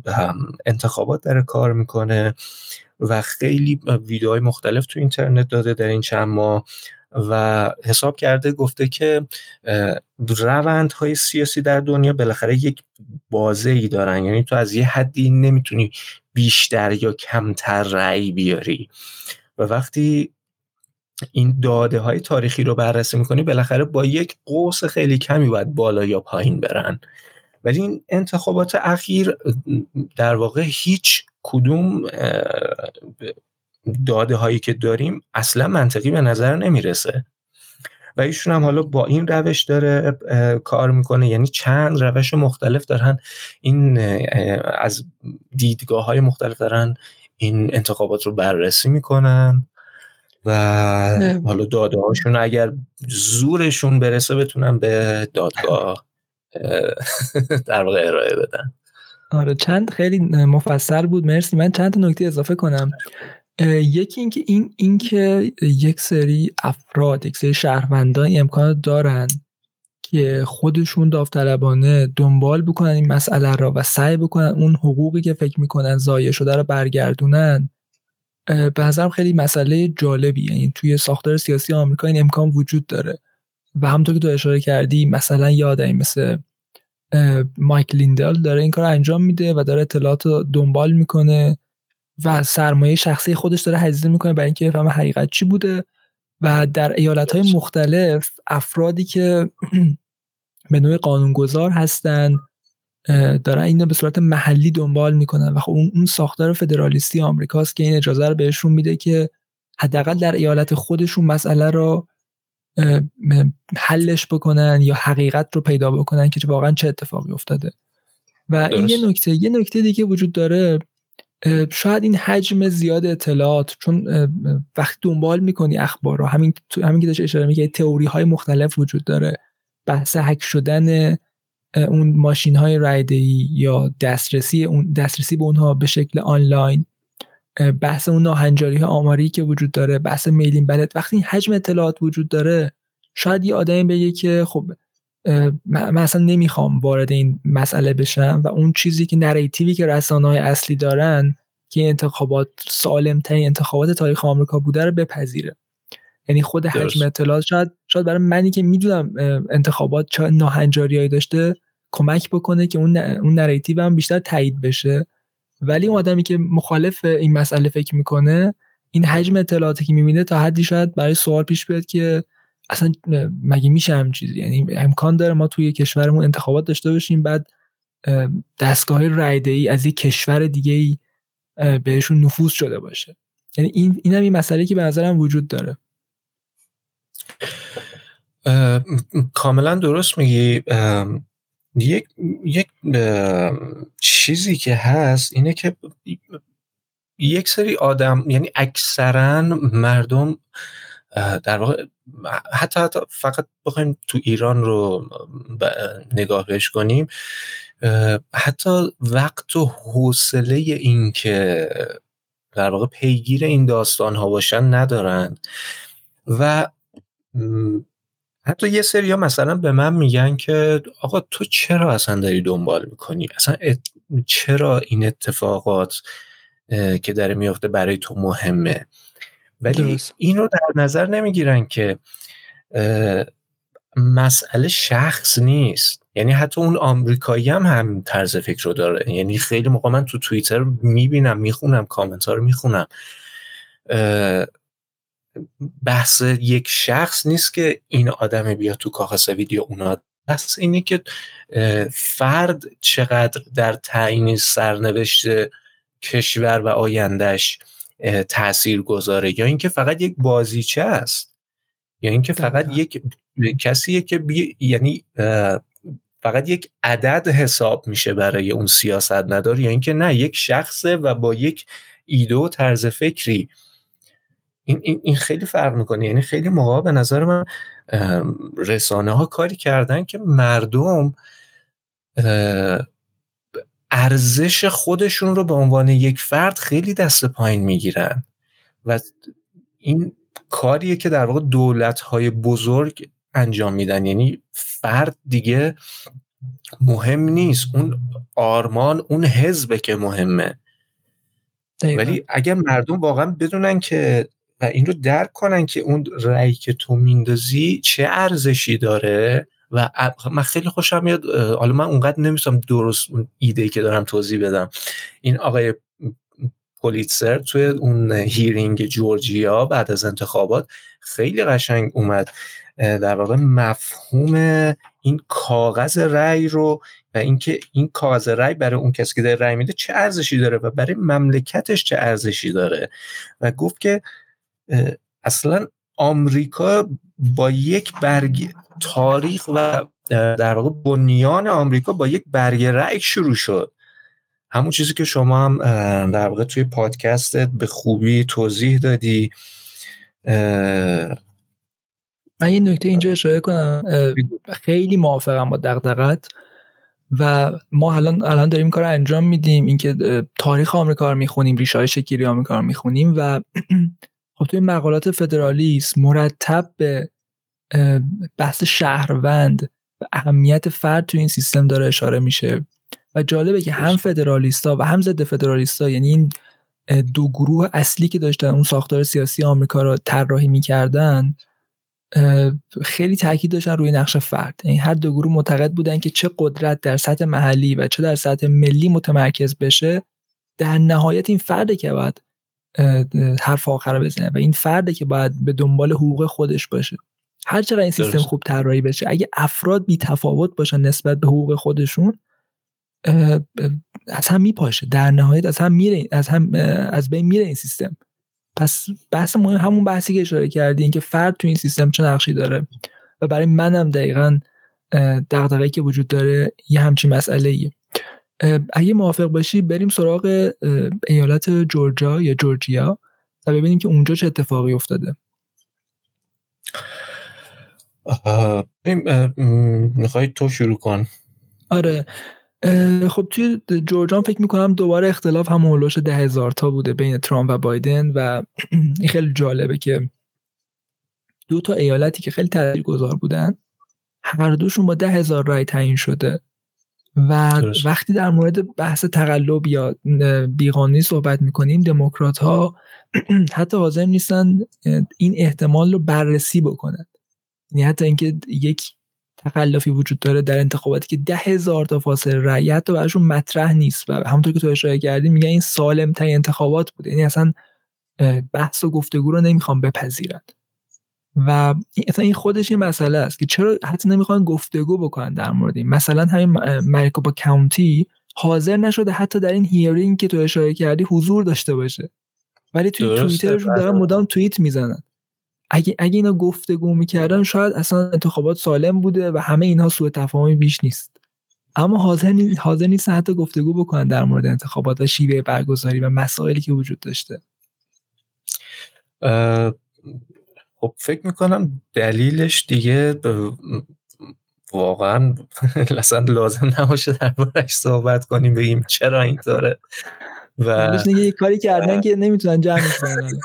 انتخابات داره کار می‌کنه و خیلی ویدیوهای مختلف تو اینترنت داده در این چند ماه. و حساب کرده گفته که روندهای سیاسی در دنیا بالاخره یک بازه ای دارن. یعنی تو از یه حدی نمی‌تونی بیشتر یا کمتر رأی بیاری. و وقتی این داده های تاریخی رو بررسی می‌کنی بالاخره با یک قوس خیلی کمی باید بالا یا پایین برن. ولی این انتخابات اخیر در واقع هیچ کدوم داده هایی که داریم اصلا منطقی به نظر نمی‌رسه. و ایشون هم حالا با این روش داره کار می‌کنه. یعنی چند روش مختلف دارن. این از دیدگاه های مختلف دارن این انتخابات رو بررسی می‌کنن. و حالا داده هاشون اگر زورشون برسه بتونن به دادگاه در واقع ارائه بدن. آره چند خیلی مفصل بود. مرسی. من چند نکته اضافه کنم. یکی اینکه این اینکه یک سری افراد یک سری شهروندان امکان دارن که خودشون داوطلبانه دنبال بکنن این مسئله را و سعی بکنن اون حقوقی که فکر می‌کنن ضایع شده رو برگردونن به نظرم خیلی مسئله جالبی یعنی توی ساختار سیاسی آمریکا این امکان وجود داره. و همونطور که تو اشاره کردی مثلا یادم مثل مایک لیندل داره این کار انجام میده و داره اطلاعات دنبال می‌کنه. و سرمایه شخصی خودش داره هزینه می‌کنه برای اینکه بفهمه حقیقت چی بوده. و در ایالت های مختلف افرادی که به نوع قانونگذار هستن دارن اینو به صورت محلی دنبال می‌کنن. و خب اون ساختار فدرالیستی آمریکاست که این اجازه رو بهشون میده که حداقل در ایالت خودشون مسئله رو حلش بکنن یا حقیقت رو پیدا بکنن که واقعا چه اتفاقی افتاده. و این یه نکته یه نکته دیگه وجود داره. شاید این حجم زیاد اطلاعات چون وقتی دنبال می‌کنی اخبار رو همین همین که داشت اشاره میگه تئوری های مختلف وجود داره. بحث هک شدن اون ماشین های رایدهی یا دسترسی اون دسترسی به اونها به شکل آنلاین. بحث اون ناهنجاری ها آماری که وجود داره بحث میلین بلد وقتی این حجم اطلاعات وجود داره شاید یه آدمی بگه که خب من اصلا نمی‌خوام وارد این مسئله بشم و اون چیزی که نریتیوی که رسانه های اصلی دارن که انتخابات سالم ترین انتخابات تاریخ آمریکا بوده رو بپذیره. یعنی خود حجم اطلاعات شاید شاید برای منی که می‌دونم انتخابات چه ناهنجاریایی داشته کمک بکنه که اون اون نریتیو هم بیشتر تایید بشه. ولی اون آدمی که مخالف این مسئله فکر می‌کنه این حجم اطلاعاتی که می‌بینه تا حدی شاید برای سوال پیش بیاد که اصلا مگه میشه هم چیزی؟ یعنی امکان داره ما توی کشورمون انتخابات داشته باشیم بعد دستگاه ای از یک کشور دیگه ای بهشون نفوذ شده باشه. یعنی این این هم این مسئله که به نظرم وجود داره. کاملا درست میگی. یک یک چیزی که هست اینه که یک سری آدم یعنی اکثرا مردم در واقع حتی, حتی فقط بخوایم تو ایران رو نگاه بهش کنیم حتی وقت و حوصله این که در واقع پیگیر این داستان ها باشن ندارن. و حتی یه سری ها مثلا به من میگن که آقا تو چرا اصلا داری دنبال می‌کنی؟ اصلا چرا این اتفاقات که داره میفته برای تو مهمه؟ ولی این رو در نظر نمی‌گیرن که مسئله شخص نیست. یعنی حتی اون آمریکایی هم هم طرز فکر رو داره. یعنی خیلی موقع من تو توییتر می‌بینم می‌خونم کامنت ها رو می‌خونم. بحث یک شخص نیست که این آدم بیا تو کاغذ ویدیو اونا. بحث اینه که فرد چقدر در تعیین سرنوشت کشور و آیندهش تاثیر گذاره یا اینکه فقط یک بازیچه است یا اینکه فقط یک کسیه که بی... یعنی فقط یک عدد حساب میشه برای اون سیاست ندار یا اینکه نه یک شخصه و با یک ایده و طرز فکری. این, این, این خیلی فرق می‌کنه. یعنی خیلی موقع به نظر من رسانه ها کاری کردن که مردم ارزش خودشون رو به عنوان یک فرد خیلی دست پایین می‌گیرن. و این کاریه که در واقع دولت های بزرگ انجام میدن. یعنی فرد دیگه مهم نیست. اون آرمان اون حزبه که مهمه. ولی اگر مردم واقعا بدونن که و این رو درک کنن که اون رأی که تو میندازی چه ارزشی داره و من خیلی خوشم میاد حالا من اونقدر نمیستم درست اون ایده که دارم توضیح بدم. این آقای پولیتسر توی اون هیرینگ جورجیا بعد از انتخابات خیلی قشنگ اومد. در واقع مفهوم این کاغذ رأی رو و اینکه این کاغذ رأی برای اون کسی که داره رأی میده چه ارزشی داره و برای مملکتش چه ارزشی داره. و گفت که اصلا آمریکا با یک برگ تاریخ و در واقع بنیان آمریکا با یک برگ رأی شروع شد. همون چیزی که شما هم در واقع توی پادکستت به خوبی توضیح دادی. من یه نکته اینجا اشاره کنم. خیلی موافقم با دقدقت و ما الان الان داریم کار انجام میدیم. اینکه تاریخ آمریکا رو می‌خونیم ریشه های شکلی آمریکا رو می‌خونیم و خب توی مقالات فدرالیست مرتب به بحث شهروند و اهمیت فرد تو این سیستم داره اشاره میشه. و جالبه که هم فدرالیستا و هم ضد فدرالیستا یعنی این دو گروه اصلی که داشتن اون ساختار سیاسی آمریکا رو طراحی می‌کردن خیلی تاکید داشتن روی نقش فرد. یعنی هر دو گروه معتقد بودن که چه قدرت در سطح محلی و چه در سطح ملی متمرکز بشه در نهایت این فرده که باید حرف آخر بزنه و این فرده که باید به دنبال حقوق خودش باشه. هر چقدر این سیستم خوب طراحی بشه اگه افراد بی تفاوت باشن نسبت به حقوق خودشون از هم میپاشه. در نهایت از هم میره از هم از بین میره این سیستم. پس بحث مهم همون بحثی که اشاره کردی اینکه فرد تو این سیستم چه نقشی داره. و برای منم دقیقا دغدغه‌ای که وجود داره یه همچین مسئله ایه اگه موافق باشی بریم سراغ ایالت جورجیا یا جورجیا و ببینیم که اونجا چه اتفاقی افتاده. می‌خوای تو شروع کن. آره. خب توی جورجان فکر می‌کنم دوباره اختلاف هم هولوش ده هزار تا بوده بین ترامپ و بایدن و این خیلی جالبه که دو تا ایالتی که خیلی تدریج گذار بودن هر دوشون با ده هزار رای تعیین شده. و وقتی در مورد بحث تقلب یا بیقانونی صحبت می‌کنیم دموکرات ها حتی حاضر نیستن این احتمال رو بررسی بکنن. یعنی حتی اینکه یک تخلفی وجود داره در انتخاباتی که ده هزار تا فاصله رأی حتی براشون مطرح نیست. و همونطور که تو اشاره کردی میگن این سالم ترین انتخابات بوده. یعنی اصلا بحث و گفتگو رو نمی‌خوام بپذیرن. و اصلا این خودش این مسئله است که چرا حتی نمی‌خوان گفتگو بکنن در مورد این. مثلا همین مریکوپا کاونتی حاضر نشده حتی در این هیرینگ که تو اشاره کردی حضور داشته باشه. ولی توی توییترشون دارن بله. مدام توییت می‌زنن. اگه اگه اینا گفتگو می‌کردن شاید اصلا انتخابات سالم بوده و همه اینها سوء تفاهمی بیش نیست. اما حاضر نیست حاضر نیستن حتی گفتگو بکنن در مورد انتخابات و شیوه برگزاری و مسائلی که وجود داشته. خب فکر می‌کنم دلیلش دیگه واقعا اصلا لازم نباشه دربارش صحبت کنیم بگیم چرا اینطوره. و یه کاری کردن که نمی‌تونن جمع کنن.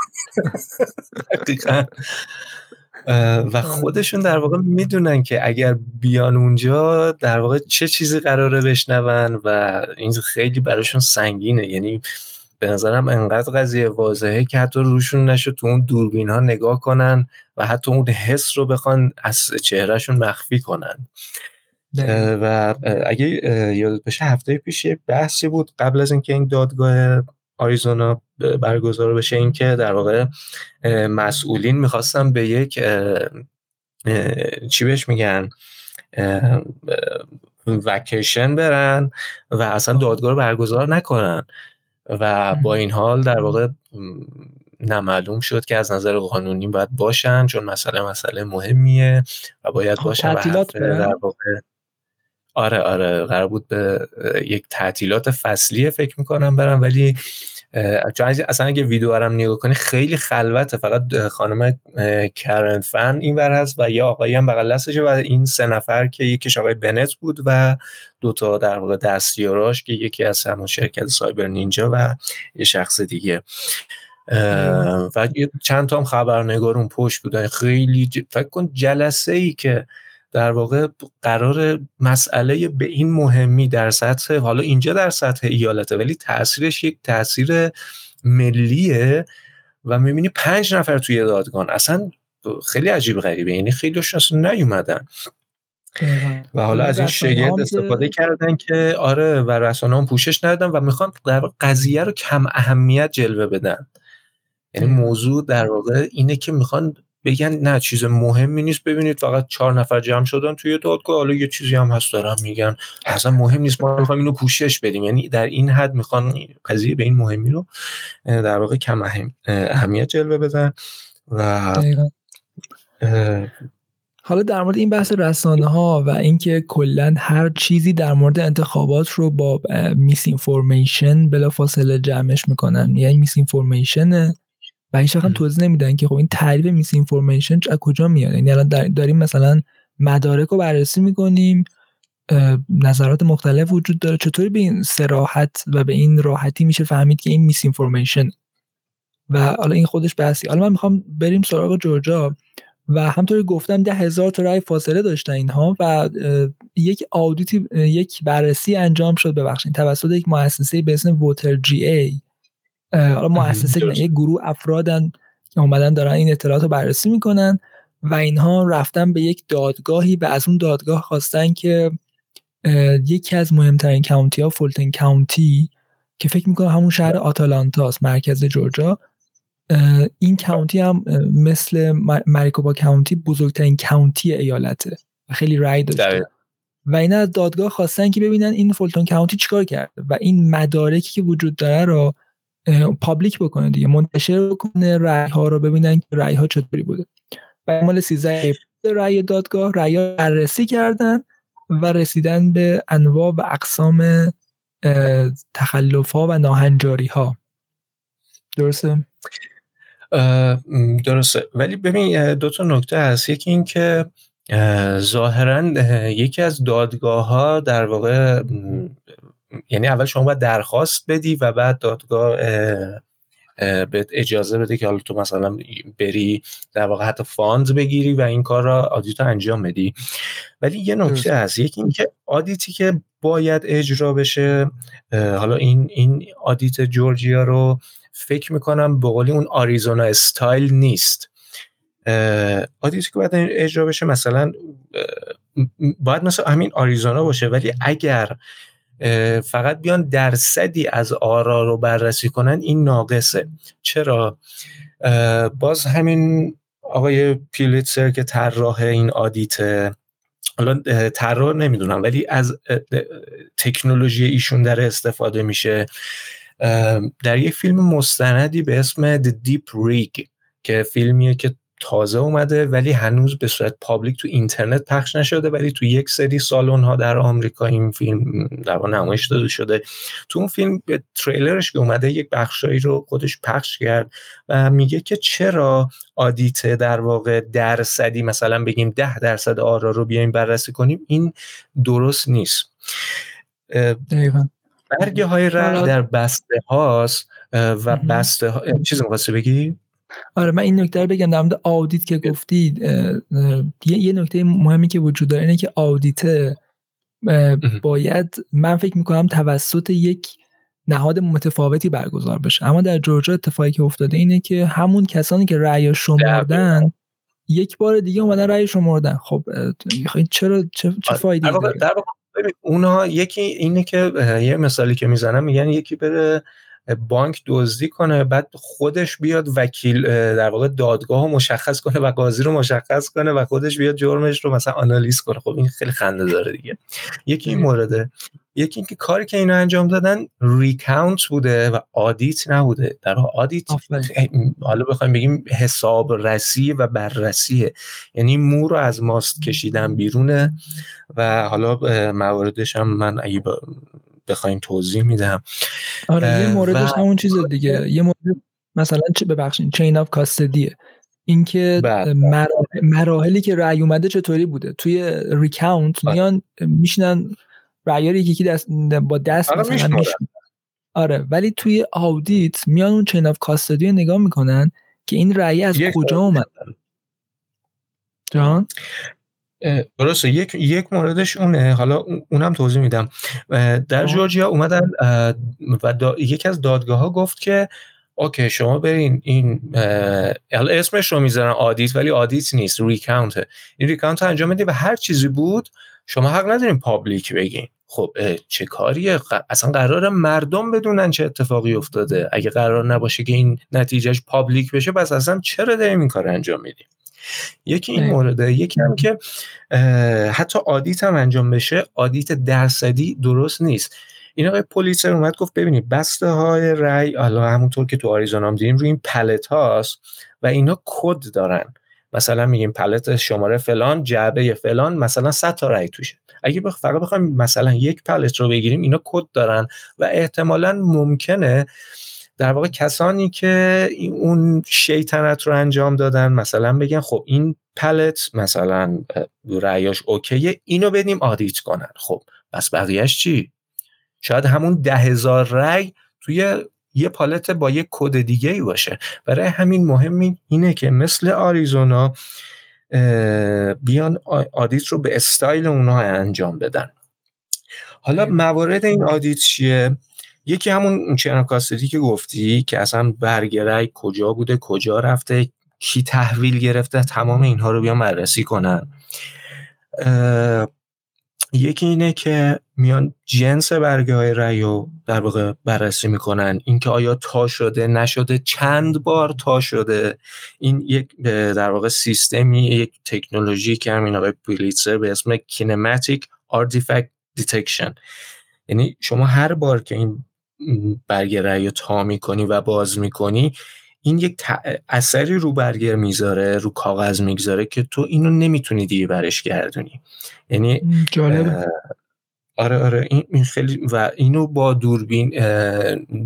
و خودشون در واقع می‌دونن که اگر بیان اونجا در واقع چه چیزی قراره بشنون و این خیلی براشون سنگینه. یعنی به نظرم انقدر قضیه واضحه که حتی روشون نشد تو اون دوربین ها نگاه کنن و حتی اون حس رو بخوان از چهرهشون مخفی کنن. و اگه یادت بشه هفته پیش یه بحثی بود قبل از اینکه این دادگاه آریزونا برگزار بشه اینکه در واقع مسئولین می‌خواستن به یک چی بهش میگن وکیشن برن و اصلا دادگاه رو برگزار نکنن. و با این حال در واقع نمعلوم شد که از نظر قانونی باید باشن چون مسئله مسئله مهمیه و باید خب، باشن و در واقع آره آره قرار بود به یک تعطیلات فصلی فکر می‌کنم برم ولی چون اصلا اگه ویدیو هم نگاه کنی خیلی خلوته. فقط خانم کرن فن این ور هست و یه آقایی هم بغل دستشه و این سه نفر که یکیش آقای بنت بود و دوتا در واقع دستیاراش که یکی از همون شرکت سایبر نینجا و یه شخص دیگه. و چند تا هم خبرنگارون پشت بودن. خیلی فکر کن جلسه ای که در واقع قرار مسئله به این مهمی در سطح حالا اینجا در سطح ایالته ولی تاثیرش یک تاثیر ملیه و می‌بینی پنج نفر توی دادگان. اصلا خیلی عجیب غریبه. یعنی خیلی اصلا نیومدن. و حالا از این شگرد استفاده کردن که آره و رسانه هم پوشش ندادن و می‌خوان در قضیه رو کم اهمیت جلوه بدن. یعنی موضوع در واقع اینه که می‌خوان بگن نه چیز مهمی نیست. ببینید فقط چهار نفر جمع شدن توی دادگاه. حالا یه چیزی هم هست دارم میگن. اصلا مهم نیست. ما می‌خوایم اینو پوشش بدیم. یعنی در این حد می‌خوان قضیه به این مهمی رو در واقع کم اهمیت جلوه بدن و حالا در مورد این بحث رسانه ها و اینکه کلا هر چیزی در مورد انتخابات رو با misinformation بلافاصله جمعش می‌کنن. یعنی misinformation و هیچ هم توضیح نمیدن که خب این تعریف misinformation از کجا میاد؟ یعنی الان داریم مثلا مدارک رو بررسی می‌کنیم نظرات مختلف وجود داره. چطوری به این صراحت و به این راحتی میشه فهمید که این misinformation و حالا این خودش بحثی. حالا من می‌خوام بریم سراغ جورجا و همطوری گفتم ده هزار تا رای فاصله داشتن اینها و یک آودیتی یک بررسی انجام شد. ببخشید توسط یک مؤسسه به اسم ووتر جی ای حالا مؤسسه یک گروه افرادن که اومدن دارن این اطلاعات رو بررسی می‌کنن و اینها رفتن به یک دادگاهی و از اون دادگاه خواستن که یکی از مهمترین کاونتی ها فولتن کاونتی که فکر می‌کنم همون شهر آتالانتاست مرکز جورجا این کاونتی هم مثل مریکوبا کاونتی بزرگترین کاونتی ایالته و خیلی رای داشته. و اینا از دادگاه خواستن که ببینن این فولتون کاونتی چیکار کرده و این مدارکی که وجود داره رو پابلیک بکنه دیگه. منتشر بکنه رای ها رو ببینن که رای ها چطوری بوده. و مال 13 رای دادگاه رای ها بررسی کردن و رسیدن به انواع و اقسام تخلف ها و ناهنجاری ها درسته درسته. ولی ببین دو تا نکته هست. یکی این که ظاهرا یکی از دادگاه ها در واقع یعنی اول شما باید درخواست بدی و بعد دادگاه به اجازه بده که حالا تو مثلا بری در واقع حتی fund بگیری و این کار را audit و انجام بدی. ولی یه نکته هست یکی اینکه audit ی که باید اجرا بشه حالا این این audit جورجیا رو فکر می‌کنم به قولی اون آریزونا استایل نیست. audit ی که باید اجرا بشه مثلا باید مثلا همین آریزونا باشه ولی اگر فقط بیان درصدی از آرا رو بررسی کنن این ناقصه. چرا؟ باز همین آقای پولیتزر که طراح این audit حالا طراح نمی‌دونم ولی از تکنولوژی ایشون در استفاده میشه. در یک فیلم مستندی به اسم The Deep Rig که فیلمیه که تازه اومده ولی هنوز به صورت public تو اینترنت پخش نشده ولی تو یک سری سالن ها در آمریکا این فیلم در نمایش داده شده. تو اون فیلم به تریلرش که اومده یک بخشایی رو خودش پخش کرد و میگه که چرا آدیت در واقع درصدی مثلا بگیم ده درصد آرا رو بیایم بررسی کنیم این درست نیست. برگه های رنگ در بسته هاست و بسته ها چیز می‌خواستی بگی؟ آره من این نکته رو بگم در مورد آودیت که گفتید یه نکته مهمی که وجود داره اینه که آودیت باید من فکر می‌کنم توسط یک نهاد متفاوتی برگزار بشه. اما در جورجیا اتفاقی که افتاده اینه که همون کسانی که رأی شمردن یک بار دیگه اومدن رأی شمردن. خب چرا چه, چه فایده داره؟ اونا یکی اینه که یه مثالی که می‌زنم میگن یکی بره بانک دزدی کنه بعد خودش بیاد وکیل در واقع دادگاه رو مشخص کنه و قاضی رو مشخص کنه و خودش بیاد جرمش رو مثلا آنالیز کنه. خب این خیلی خنده داره دیگه. یکی این مورده. یکی اینکه کاری که اینا انجام دادن recount بوده و audit نبوده. در audit حالا بخوایم بگیم حساب رسی و بررسیه یعنی مو رو از ماست کشیدن بیرونه و حالا مواردش هم من اگه بخوایم توضیح میدم. آره یه موردش همون چیز دیگه. یه مورد مثلا چه ببخشید chain of custody ه اینکه بله. مراحلی که رأی اومده چطوری بوده؟ توی ریکاونت بله. میان میشنن رأی رو یکی دست با دست آره مثلا آره ولی توی آودیت میان اون چین اف کاستدی نگاه می‌کنن که این رأی از کجا اومد؟ جان؟ درسته. یک یک موردش اونه. حالا اونم توضیح میدم. در جورجیا اومدن و یکی از دادگاه ها گفت که OK شما برین این اسمش رو می‌ذارن audit ولی audit نیست. recount. این recount انجام بدید و هر چیزی بود شما حق ندارین public بگین. خب چه کاریه؟ اصلا قرار مردم بدونن چه اتفاقی افتاده. اگه قرار نباشه که این نتیجهش public بشه پس اصلا چرا داریم این کار انجام میدیم؟ یکی این مورده یکی هم که حتی audit هم انجام بشه audit درصدی درست نیست. این آقای پولیتزر اومد گفت ببینید بسته های رای حالا همونطور که تو آریزونا هم دیدیم روی این pallet هاست و اینا کد دارن. مثلا میگیم pallet شماره فلان جعبه فلان مثلا 100 تا رای توشه. اگه بخ... فقط بخوایم مثلا یک pallet رو بگیریم اینا کد دارن و احتمالا ممکنه در واقع کسانی که اون شیطنت رو انجام دادن مثلا بگن خب این pallet مثلا رأیاش OK ه اینو بدیم audit کنن. خب بس بقیهش چی؟ شاید همون ده هزار رأی توی یه pallet با یه کد دیگه ای باشه. برای همین مهم اینه که مثل آریزونا بیان audit رو به استایل اونها انجام بدن. حالا موارد این audit چیه؟ یکی همون chain of custody ی که گفتی که اصلا برگه رای کجا بوده کجا رفته کی تحویل گرفته تمام اینها رو بیان بررسی کنن. یکی اینه که میان جنس برگه های رو در واقع بررسی می‌کنن. اینکه آیا تا شده نشده چند بار تا شده. این یک در واقع سیستمی یک تکنولوژی که همین آقای پولیتزر به اسم kinematic artifact detection یعنی شما هر بار که این برگه رأی رو تا می‌کنی و باز می‌کنی این یک اثری رو برگر می‌ذاره رو کاغذ می‌گذاره که تو اینو نمی‌تونی دیگه برش گردونی. یعنی جالب آره آره این خیلی و اینو با دوربین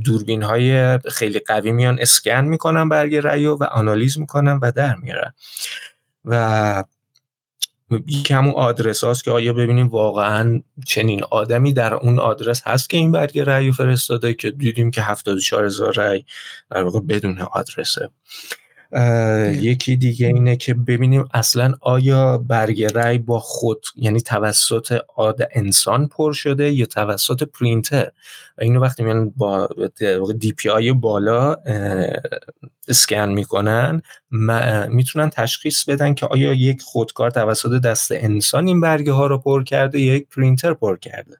دوربین های خیلی قوی میان اسکن می‌کنن برگ رأیو و آنالیز می‌کنن و در میارن. و یکی همون آدرس هاست که آیا ببینیم واقعا چنین آدمی در اون آدرس هست که این برگ رأی فرستاده که دیدیم که 74 هزار رأی در واقع بدون آدرسه. یکی دیگه اینه که ببینیم اصلا آیا برگ رای با خود یعنی توسط آد انسان پر شده یا توسط پرینتر؟ اینو وقتی میان با DPI بالا اسکن می‌کنن می‌تونن تشخیص بدن که آیا یک خودکار توسط دست انسان این برگه ها رو پر کرده یا یک پرینتر پر کرده.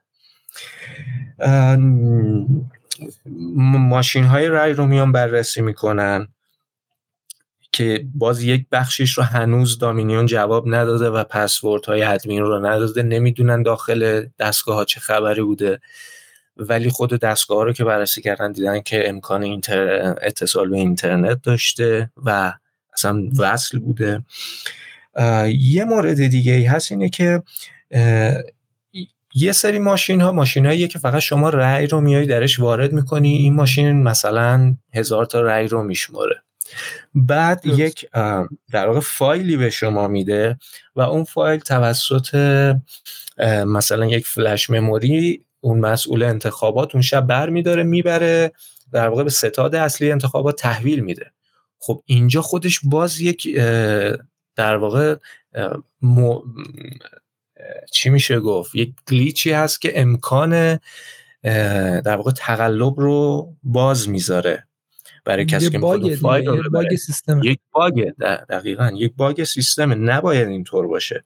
ماشین های رای رو میان بررسی می‌کنن. که باز یک بخشیش رو هنوز دامینیون جواب نداده و پسورد های ادمین رو نداده. نمی‌دونن داخل دستگاه ها چه خبری بوده. ولی خود دستگاه ها رو که بررسی کردن دیدن که امکان اینتر... اتصال به اینترنت داشته و اصلا وصل بوده. یه مورد دیگه ای هست اینه که یه سری ماشین ها ماشین هایی که فقط شما رأی رو میای درش وارد می‌کنی. این ماشین مثلا هزار تا رأی رو میشماره. بعد یک در واقع فایلی به شما میده و اون فایل توسط مثلا یک فلش مموری اون مسئول انتخابات اون شب بر میداره می‌بره در واقع به ستاد اصلی انتخابات تحویل میده. خب اینجا خودش باز یک در واقع چی میشه گفت؟ یک گلیچی هست که امکان در واقع تقلب رو باز می‌ذاره. برای کسی که می‌خواد فایل رو باگ سیستم. یک باگ دقیقا. یک باگ سیستم نباید اینطور باشه.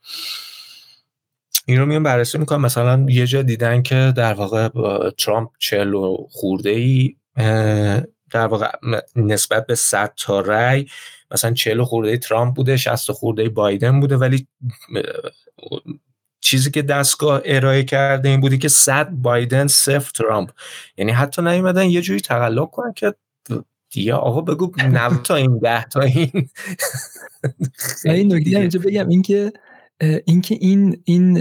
این رو میان بررسی می‌کنم. مثلا یه جا دیدن که در واقع ترامپ چلو خورده ای در واقع نسبت به 100 تا رای مثلا چلو خورده ترامپ بوده 60 خورده بایدن بوده. ولی چیزی که دستگاه ارائه کرده این بودی که 100 بایدن صفر ترامپ. یعنی حتی نیومدن یه جوری تقلب کنن که دیگه آقا بگو 90 تا این 10 تا این. این نکته اینجا بگم اینکه اینکه این این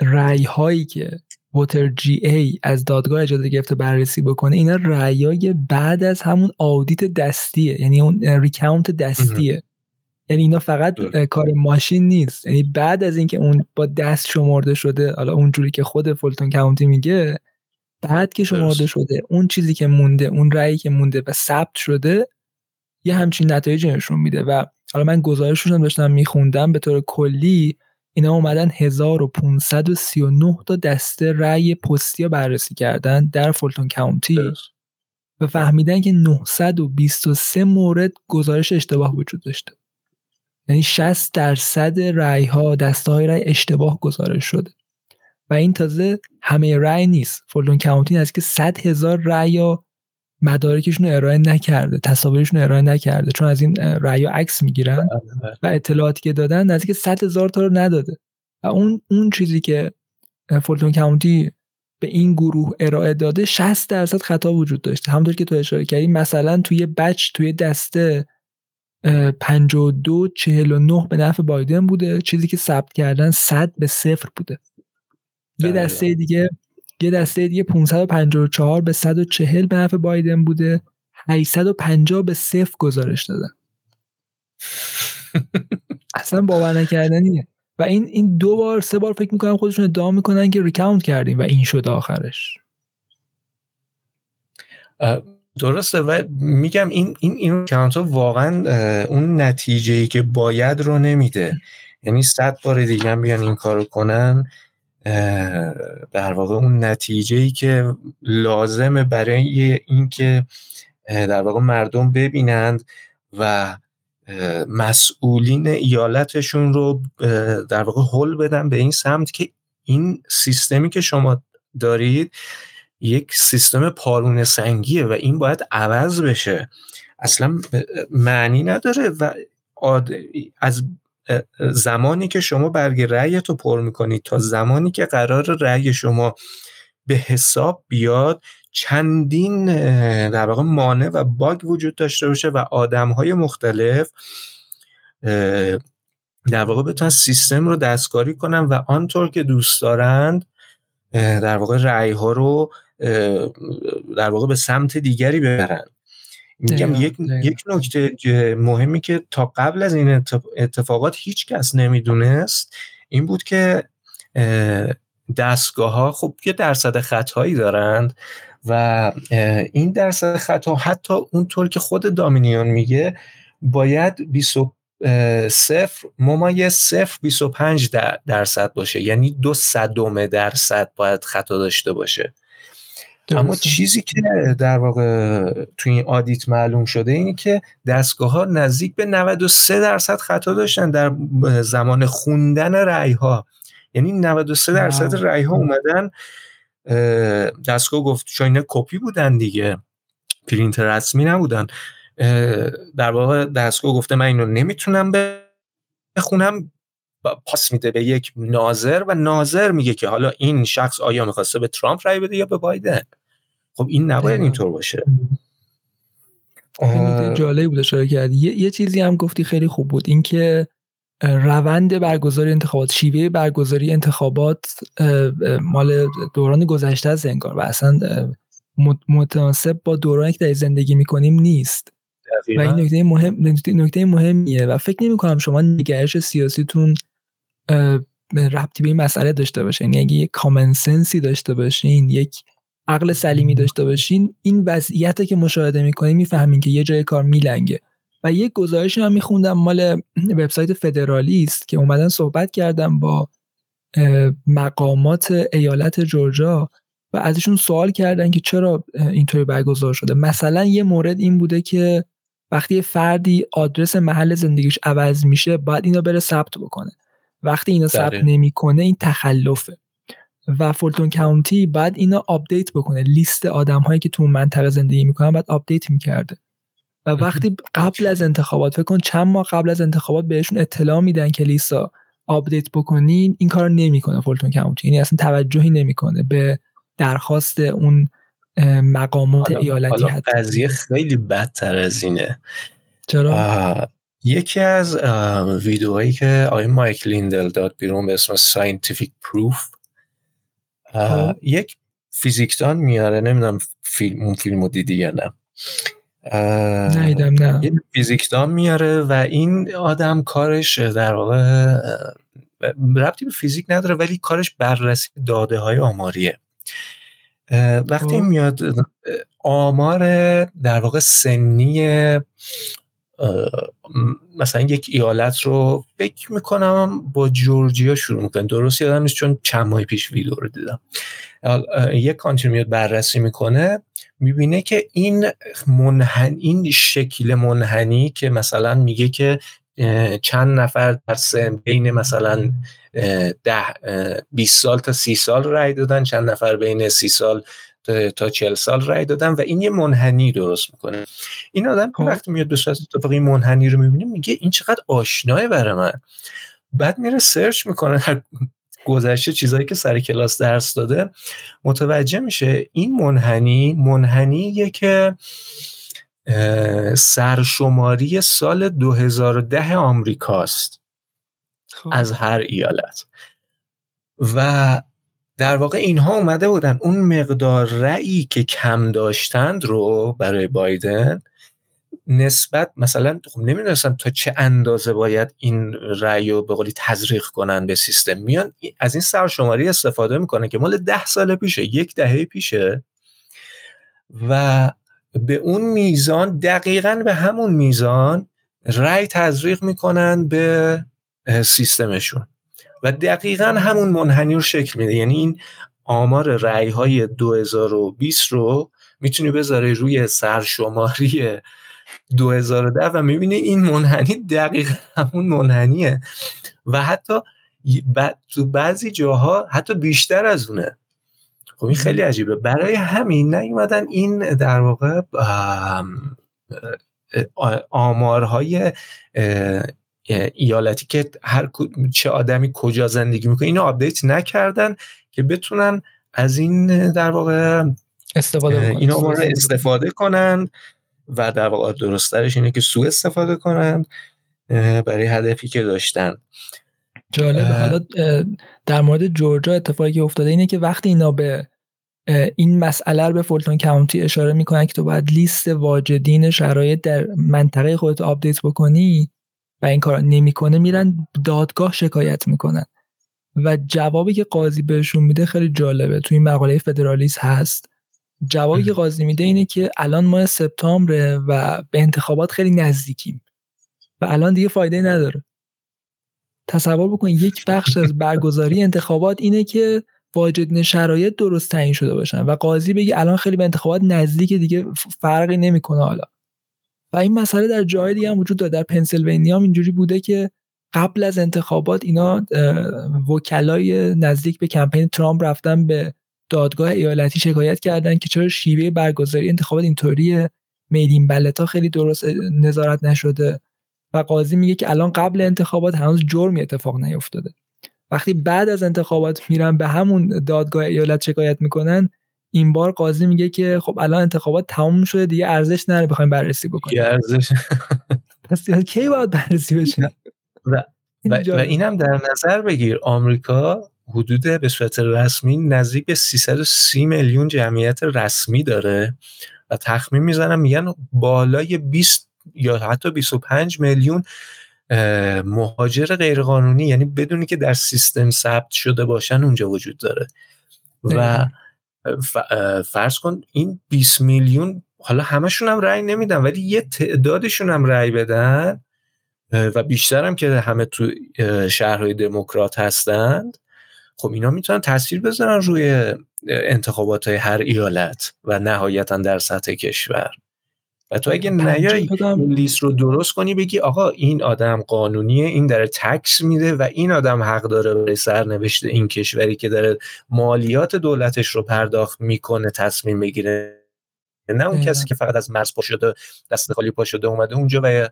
رای هایی که ووتر جی ای از دادگاه اجازه گرفته بررسی بکنه اینا رأیای بعد از همون آودیت دستیه یعنی اون ریکاونت دستیه. یعنی اینا فقط کار ماشین نیست. یعنی بعد از اینکه اون با دست شمرده شده حالا اونجوری که خود فولتون کاونتی میگه بعد که شمرده شده اون چیزی که مونده اون رأیی که مونده و ثبت شده یه همچین نتایجی نشون میده و حالا من گزارش رو داشتم میخوندم به طور کلی اینا اومدن 1539 تا دسته رأی پستی بررسی کردن در فولتون کاونتی و فهمیدن که 923 مورد گزارش اشتباه وجود داشته. یعنی 60 درصد رأی ها دسته های رأی اشتباه گزارش شده. و این تازه همه رأی نیست. فولتون کاونتی از که 100 هزار رأی مدارکشون ارائه نکرده تصاویرشون ارائه نکرده چون از این رأی و عکس می‌گیرن و اطلاعاتی که دادن نزدیک 100 هزار تا رو نداده. و اون اون چیزی که فولتون کاونتی به این گروه ارائه داده 60 درصد خطا وجود داشته. همونطور که تو اشاره کردی مثلا توی بچ توی دسته 52 49 به نفع بایدن بوده. چیزی که ثبت کردن 100 به صفر بوده. یه دسته دیگه یه دسته دیگه 554 به 140 به نفع بایدن بوده. 850 به صفر گزارش دادن. اصلا باور نکردنیه و این این دو بار سه بار فکر می‌کنم خودشون ادعا می‌کنن که ریکاونت کردیم و این شد آخرش. درسته. و میگم این این این ها واقعا اون نتیجه ای که باید رو نمیده. یعنی صد بار دیگه هم بیان این کارو کنن. در واقع اون نتیجه ای که لازمه برای اینکه در واقع مردم ببینند و مسئولین ایالتشون رو در واقع حل بدن به این سمت که این سیستمی که شما دارید یک سیستم پارون سنگیه و این باید عوض بشه. اصلا معنی نداره و از زمانی که شما برگ رأی تو پر می‌کنید تا زمانی که قرار رأی شما به حساب بیاد چندین در واقع مانع و باگ وجود داشته باشه و آدم های مختلف در واقع بتونن سیستم رو دستکاری کنن و آنطور که دوست دارند در واقع رأی ها رو در واقع به سمت دیگری ببرن. میگم یک یک نکته مهمی که تا قبل از این اتفاقات هیچ کس نمی‌دونست این بود که دستگاه ها خب یه درصد خطایی دارند و این درصد خطا حتی اونطور که خود دامینیون میگه باید 20 صفر ممایز صفر 25 درصد باشه. یعنی دو صدم درصد باید خطا داشته باشه. اما چیزی که در واقع توی این آدیت معلوم شده اینه که دستگاه ها نزدیک به 93 درصد خطا داشتن در زمان خوندن رأی ها یعنی 93 درصد رأی ها اومدن دستگاه گفت چون اینا کپی بودن دیگه پرینت رسمی نبودن. در واقع دستگاه گفته من اینو نمی‌تونم بخونم پاس میده به یک ناظر و ناظر میگه که حالا این شخص آیا می‌خواسته به ترامپ رای بده یا به بایدن؟ خب این نباید اینطور باشه. جالب بود اشاره کردی یه،, یه چیزی هم گفتی خیلی خوب بود. اینکه روند برگزاری انتخابات شیوه برگزاری انتخابات مال دوران گذشته از انگار و اصلا متناسب با دورانی که در زندگی می‌کنیم نیست. و این نکته مهم نکته مهمیه و فکر نمی کنم شما نگرش سیاسیتون ربطی به این مسئله داشته باشه. یعنی اگه یک کامن سنسی داشته باشین یک عقل سلیمی داشته باشین این وضعیت که مشاهده می‌کنین می‌فهمین که یه جای کار میلنگه. و یک گزارشی هم میخوندم مال وبسایت فدرالیست که اومدن صحبت کردم با مقامات ایالت جورجیا و ازشون سوال کردن که چرا اینطوری برگزار شده. مثلا یه مورد این بوده که وقتی فردی آدرس محل زندگیش عوض میشه باید اینو بره ثبت بکنه. وقتی اینو ثبت نمی‌کنه این تخلفه. و Fulton County بعد اینو update بکنه. لیست آدم هایی که تو اون منطقه زندگی می‌کنن بعد update می‌کرده. و وقتی قبل از انتخابات فکر کن چند ماه قبل از انتخابات بهشون اطلاع میدن که لیستا update بکنین این کار نمی‌کنه Fulton County. یعنی اصلا توجهی نمی‌کنه به درخواست اون مقامات ایالتی حالا قضیه خیلی بدتر از اینه. چرا؟ یکی از ویدیوهایی که آقای مایک لیندل داد بیرون به اسم Scientific Proof خب. یک فیزیکدان میاره نمی‌دونم فیلم اون فیلم رو دیدی یا نه ندیدم نه یه فیزیکدان میاره و این آدم کارش در واقع ربطی به فیزیک نداره ولی کارش بررسی داده های آماریه وقتی خب. میاد آمار در واقع سنی مثلا یک ایالت رو فکر می‌کنم با جورجیا شروع می‌کنه. درست یادم نیست چون چند ماه پیش ویدیو رو دیدم. یک کانتری میاد بررسی می‌کنه می‌بینه که این منحن این شکل منحنی که مثلا میگه که چند نفر در سن بین مثلا ده 20 سال تا سی سال رای دادن چند نفر بین سی سال تا 40 سال رأی دادن و این یه منحنی درست می‌کنه. این آدم خب. وقتی میاد به صورت اتفاقی منحنی رو می‌بینه میگه این چقدر آشناه برای من. بعد میره سرچ می‌کنه در گذشته چیزایی که سر کلاس درس داده. متوجه میشه این منحنی منحنیه که سرشماری سال 2010 آمریکاست. خب. از هر ایالت. و در واقع اینها اومده بودن. اون مقدار رأیی که کم داشتند رو برای بایدن نسبت مثلا خب نمی‌دونستم تا چه اندازه باید این رأی رو به قولی تزریق کنن به سیستم. میان از این سرشماری استفاده می‌کنن که مال ده سال پیشه یک دهه پیشه و به اون میزان دقیقا به همون میزان رأی تزریق می‌کنن به سیستمشون. و دقیقا همون منحنی رو شکل میده. یعنی این آمار رأی های 2020 رو می‌تونی بذاری روی سرشماری 2010 و می‌بینی این منحنی دقیقا همون منحنیه. و حتی تو بعضی جاها حتی بیشتر از اونه. خب این خیلی عجیبه. برای همین نیومدن این در واقع آمارهای ایالتی که هر چه آدمی کجا زندگی می‌کنه اینو آپدیت نکردن که بتونن از این در واقع استفاده بکنید. این آمار رو استفاده کنن و در واقع درسترش اینه که سوء استفاده کنن برای هدفی که داشتن جالبه. حالا در مورد جورجیا اتفاقی که افتاده اینه که وقتی اینا به این مسئله رو به Fulton County اشاره می‌کنن که تو باید لیست واجدین شرایط در منطقه خودت update بکنی و این کار نمی‌کنه میرن دادگاه شکایت می‌کنن. و جوابی که قاضی بهشون میده خیلی جالبه. توی این مقاله فدرالیست هست. جوابی که قاضی میده اینه که الان ماه سپتامبره و به انتخابات خیلی نزدیکیم. و الان دیگه فایده نداره. تصور بکن یک بخش از برگزاری انتخابات اینه که واجد شرایط درست تعیین شده باشن. و قاضی بگه الان خیلی به انتخابات نزدیک دیگه فرقی نمی‌کنه حالا. و این مسئله در جای دیگه هم وجود داره. در پنسیلوانیا هم اینجوری بوده که قبل از انتخابات اینا وکلای نزدیک به کمپین ترامپ رفتن به دادگاه ایالتی شکایت کردن که چرا شیوه برگزاری انتخابات اینطوریه. میدین بلتا خیلی درست نظارت نشده. و قاضی میگه که الان قبل انتخابات هنوز جرمی اتفاق نیفتاده. وقتی بعد از انتخابات میرن به همون دادگاه ایالت شکایت می‌کنن این بار قاضی میگه که خب الان انتخابات تموم شده دیگه ارزش نداره بخوایم بررسی بکنیم. ارزش پس کی باید بررسی بشه؟ و, و, و اینم در نظر بگیر آمریکا حدود به صورت رسمی نزدیک 330 میلیون جمعیت رسمی داره و تخمین می‌زنم میگن بالای 20 یا حتی 25 میلیون مهاجر غیرقانونی یعنی بدونی که در سیستم ثبت شده باشن اونجا وجود داره. و فرض کن این 20 میلیون حالا همشون هم رأی نمیدن ولی یه تعدادشون هم رأی بدن و بیشتر هم که همه تو شهرهای دموکرات هستند خب اینا می‌تونن تاثیر بذارن روی انتخابات های هر ایالت و نهایتا در سطح کشور. و تو اگه نیای این لیست رو درست کنی بگی آقا این آدم قانونیه این داره تکس میده و این آدم حق داره برای سرنوشت این کشوری که داره مالیات دولتش رو پرداخت می‌کنه تصمیم بگیره. نه اون کسی که فقط از مرز پا شده دست خالی پا شده اومده اونجا و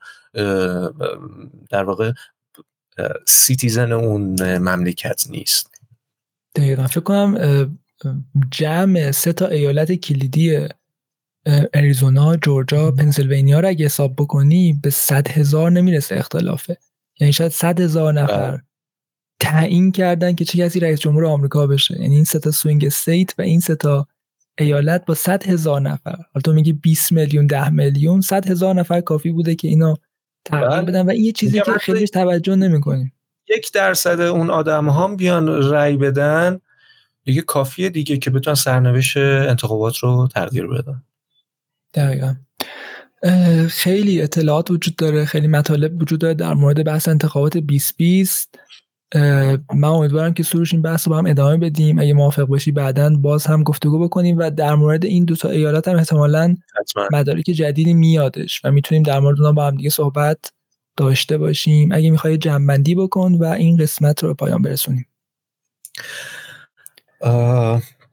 در واقع citizen اون مملکت نیست. دقیقا. فکر کنم جمع سه تا ایالت کلیدی اریزونا، جورجیا، پنسیلوانیا رو اگه حساب بکنی به صد هزار نمی‌رسه اختلافه. یعنی شاید صد هزار نفر تعیین کردن که چه کسی رئیس جمهور آمریکا بشه. یعنی این سه تا swing state و این سه تا ایالت با صد هزار نفر. حالا تو میگی 20 میلیون 10 میلیون صد هزار نفر کافی بوده که اینو تغییر بدن و این یه چیزی که خیلی توجه نمی‌کنیم. یک درصد اون آدم هم بیان رأی بدن دیگه کافیه دیگه که بتونن سرنوشت انتخابات رو تغییر بدن. دقیقا. خیلی اطلاعات وجود داره خیلی مطالب وجود داره در مورد بحث انتخابات 2020 من امیدوارم که سروش این بحث رو با هم ادامه بدیم. اگه موافق باشی بعدا باز هم گفتگو بکنیم و در مورد این دو تا ایالت هم احتمالا مدارک جدیدی میادش و می‌تونیم در مورد اونها با هم دیگه صحبت داشته باشیم. اگه می‌خوای جنبندی بکن و این قسمت رو به پایان برسونیم.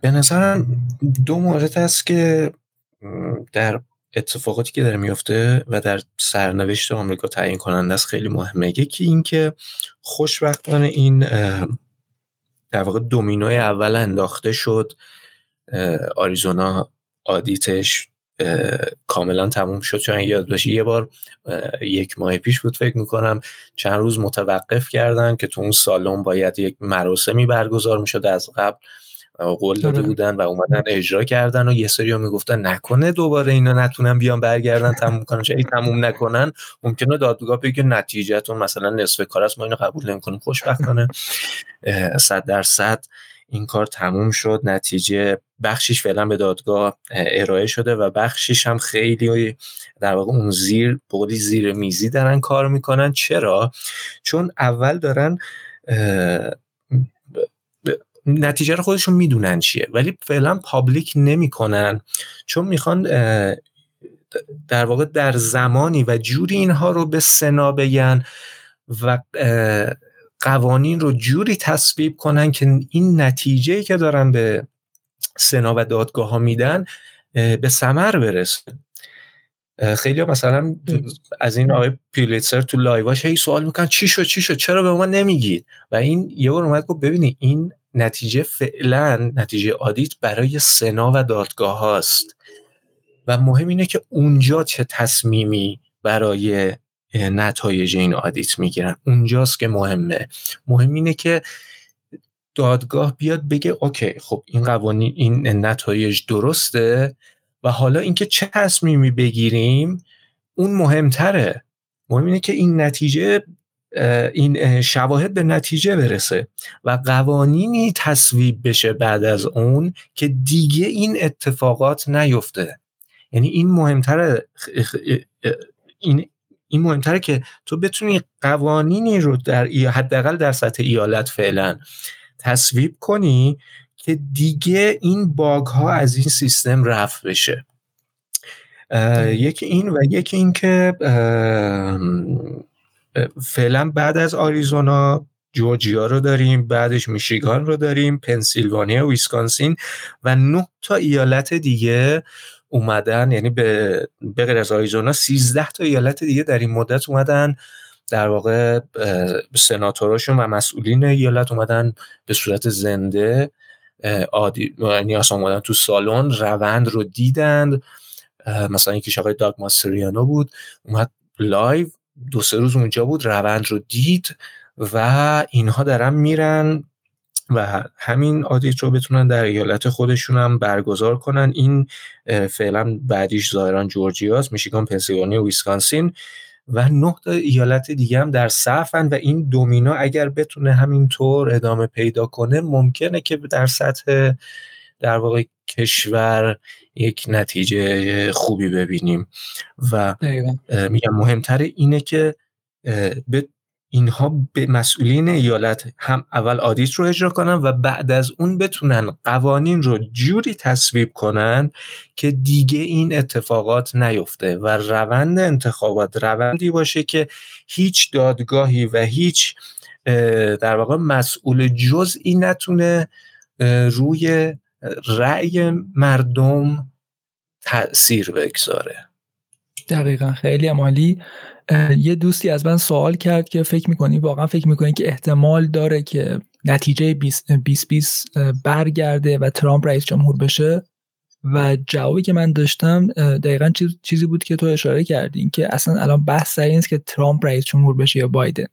به نظرم دو مورد هست که در اتفاقاتی که داره میفته و در سرنوشت آمریکا تعیین کننده است خیلی مهمه. یکی این که خوشبختانه این در واقع دومینوی اول انداخته شد آریزونا آدیتش کاملا تموم شد. چون یاد باشه یه بار یک ماه پیش بود فکر می‌کنم چند روز متوقف کردن که تو اون سالن باید یک مراسمی برگزار می‌شد از قبل. قول داده آره. بودن و اومدن اجرا کردن و یه سری می‌گفتن نکنه دوباره اینا نتونن بیان برگردن تموم کنن. چه تموم نکنن ممکنه دادگاه بگه نتیجهتون مثلا نصف کار است ما اینو قبول نمی‌کنیم. خوشبختانه 100 درصد این کار تموم شد. نتیجه بخشیش فعلا به دادگاه ارائه شده و بخشیش هم خیلی در واقع اون زیر بقولی زیر میزی دارن کار می‌کنن. چرا؟ چون اول دارن نتیجه رو خودشون می‌دونن چیه. ولی فعلا پابلیک نمی‌کنن. چون می‌خوان در واقع در زمانی و جوری اینها رو به سنا بگن و قوانین رو جوری تصویب کنن که این نتیجه که دارن به سنا و دادگاه ها میدن به سمر برسه. خیلی ها مثلا از این آقای پیلیتسر تو لایواش هی سوال می‌کنن چی شد چی شد چرا به ما نمیگید؟ و این یه بار اومد گفت ببینید این نتیجه فعلا نتیجه آدیت برای سنا و دادگاه هاست. و مهم اینه که اونجا چه تصمیمی برای نتایج این آدیت می‌گیرن. اونجاست که مهمه. مهم اینه که دادگاه بیاد بگه اوکی خب این قوانین این نتایج درسته و حالا اینکه چه تصمیمی بگیریم اون مهمتره. مهم اینه که این نتیجه این شواهد به نتیجه برسه و قوانینی تصویب بشه بعد از اون که دیگه این اتفاقات نیفته. یعنی این مهمتره این این مهمتره که تو بتونی قوانینی رو در حداقل در سطح ایالت فعلا تصویب کنی که دیگه این باگ ها از این سیستم رفع بشه. یکی این و یکی این که فعلا بعد از آریزونا جورجیا رو داریم بعدش میشیگان رو داریم پنسیلوانیا ویسکانسین و نه تا ایالت دیگه اومدن یعنی به غیر از آریزونا 13 تا ایالت دیگه در این مدت اومدن. در واقع سناتوراشون و مسئولین ایالت اومدن به صورت زنده. عادی یعنی اصلا اومدن تو سالن روند رو دیدند. مثلا یکیش آقای داگ ماستریانو بود. اومد live دو سه روز اونجا بود روند رو دید و اینها دارن میرن و همین آدیت رو بتونن در ایالت خودشون هم برگزار کنن. این فعلا بعدیش ظاهرا جورجیاست میشیگان پنسیلوانیا ویسکانسین و نه تا ایالت دیگه هم در صفن و این دومینا اگر بتونه همینطور ادامه پیدا کنه ممکنه که در سطح در واقع کشور یک نتیجه خوبی ببینیم. و میگم مهمتر اینه که به اینها به مسئولین ایالت هم اول آدیت رو اجرا کنن و بعد از اون بتونن قوانین رو جوری تصویب کنن که دیگه این اتفاقات نیفته و روند انتخابات روندی باشه که هیچ دادگاهی و هیچ در واقع مسئول جزئی نتونه روی رأی مردم تاثیر بگذاره. دقیقا خیلی عمالی یه دوستی از من سوال کرد که فکر می‌کنی واقعا فکر می‌کنی که احتمال داره که نتیجه 2020 برگرده و ترامپ رئیس جمهور بشه؟ و جوابی که من داشتم دقیقا چیزی بود که تو اشاره کردی که اصلا الان بحث سر اینست که ترامپ رئیس جمهور بشه یا بایدن.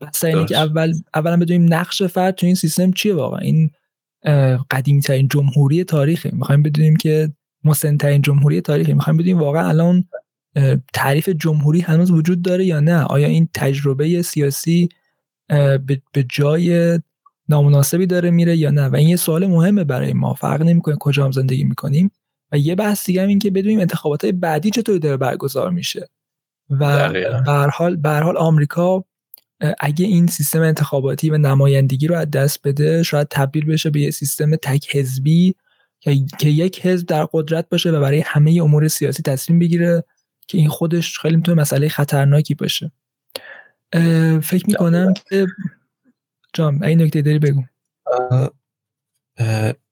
بحث اینه که اول اولا بدونیم نقش فرد تو این سیستم چیه واقعا. این قدیمی ترین جمهوری تاریخه. می‌خوایم بدونیم که مسن ترین جمهوری تاریخه. می‌خوایم بدونیم واقعا الان تعریف جمهوری هنوز وجود داره یا نه؟ آیا این تجربه سیاسی به جای نامناسبی داره میره یا نه؟ و این یه سوال مهمه برای ما. فرق نمی‌کنه کجا هم زندگی می‌کنیم. و یه بحث دیگه هم این که بدونیم انتخابات های بعدی چطوری داره برگزار میشه. و به حال آمریکا اگه این سیستم انتخاباتی و نمایندگی رو از دست بده شاید تبدیل بشه به یه سیستم تک حزبی که یک حزب در قدرت باشه و برای همه امور سیاسی تصمیم بگیره که این خودش خیلی می‌تونه مسئله خطرناکی باشه. فکر می‌کنم که جام این نکته داری بگو.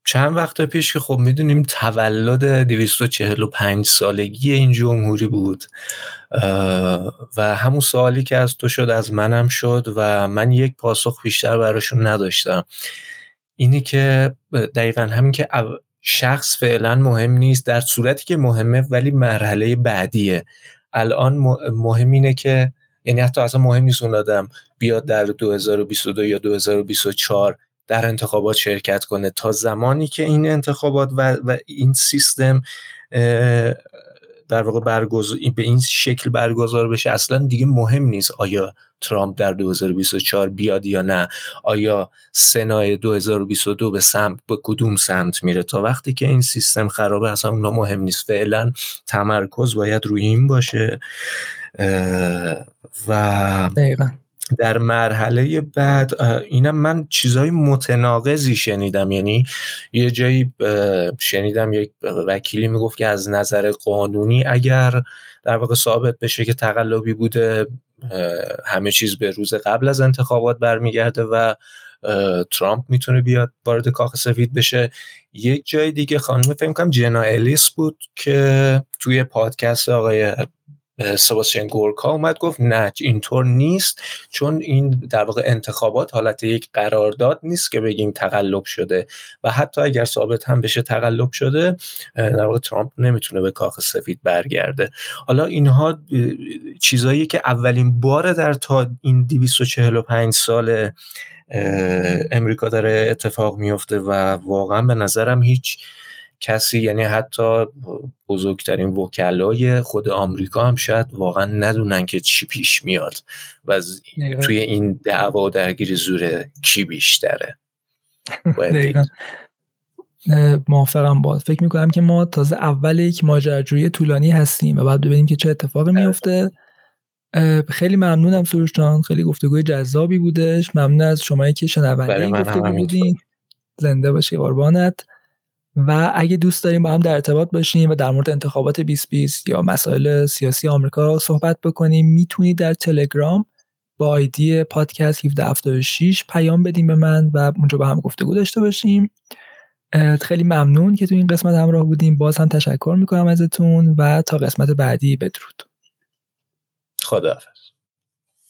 چند وقت پیش که خب می‌دونیم تولد 245 سالگی این جمهوری بود و همون سوالی که از تو شد از منم شد و من یک پاسخ بیشتر براشون نداشتم. اینی که دقیقا همین که شخص فعلا مهم نیست در صورتی که مهمه ولی مرحله بعدیه. الان مهم اینه که یعنی حتی اصلا مهم نیست اون آدم بیاد در 2022 یا 2024 در انتخابات شرکت کنه. تا زمانی که این انتخابات و, و این سیستم در واقع به این شکل برگزار بشه اصلا دیگه مهم نیست آیا ترامپ در 2024 بیاد یا نه. آیا سنای 2022 به سمت به کدوم سمت میره. تا وقتی که این سیستم خرابه اصلا اونا مهم نیست. فعلا تمرکز باید روی این باشه. و دقیقا. در مرحله بعد اینم من چیزای متناقضی شنیدم. یعنی یه جایی شنیدم یک وکیلی می‌گفت که از نظر قانونی اگر در واقع ثابت بشه که تقلبی بوده همه چیز به روز قبل از انتخابات برمیگرده و ترامپ می‌تونه بیاد وارد کاخ سفید بشه. یک جای دیگه خانم فکر کنم جنا الیس بود که توی پادکست آقای سباسیان گورکا اومد گفت نه اینطور نیست چون این در واقع انتخابات حالت یک قرارداد نیست که بگیم تقلب شده و حتی اگر ثابت هم بشه تقلب شده در واقع ترامپ نمی‌تونه به کاخ سفید برگرده. حالا اینها چیزایی که اولین بار در تا این 245 سال امریکا داره اتفاق میفته و واقعا به نظرم هیچ کسی یعنی حتی بزرگترین وکلای خود آمریکا هم شاید واقعا ندونن که چی پیش میاد و توی این دعوا درگیر زور کی بیشتره. موافقم باز فکر می‌کنم که ما تازه اول یک ماجراجویی طولانی هستیم و بعد ببینیم که چه اتفاقی بله. میفته خیلی ممنونم سروش جان. خیلی گفتگوی جذابی بودش. ممنون از شما که شنونده این گفتگو بودین. زنده باشی قربانت. و اگه دوست داریم با هم در ارتباط باشیم و در مورد انتخابات 2020 یا مسائل سیاسی آمریکا صحبت بکنیم می‌تونید در تلگرام با آیدی پادکست 1776 پیام بدیم به من و اونجا با هم گفتگو داشته باشیم. خیلی ممنون که تو این قسمت همراه بودیم. باز هم تشکر می‌کنم ازتون و تا قسمت بعدی بدرود. خداحافظ.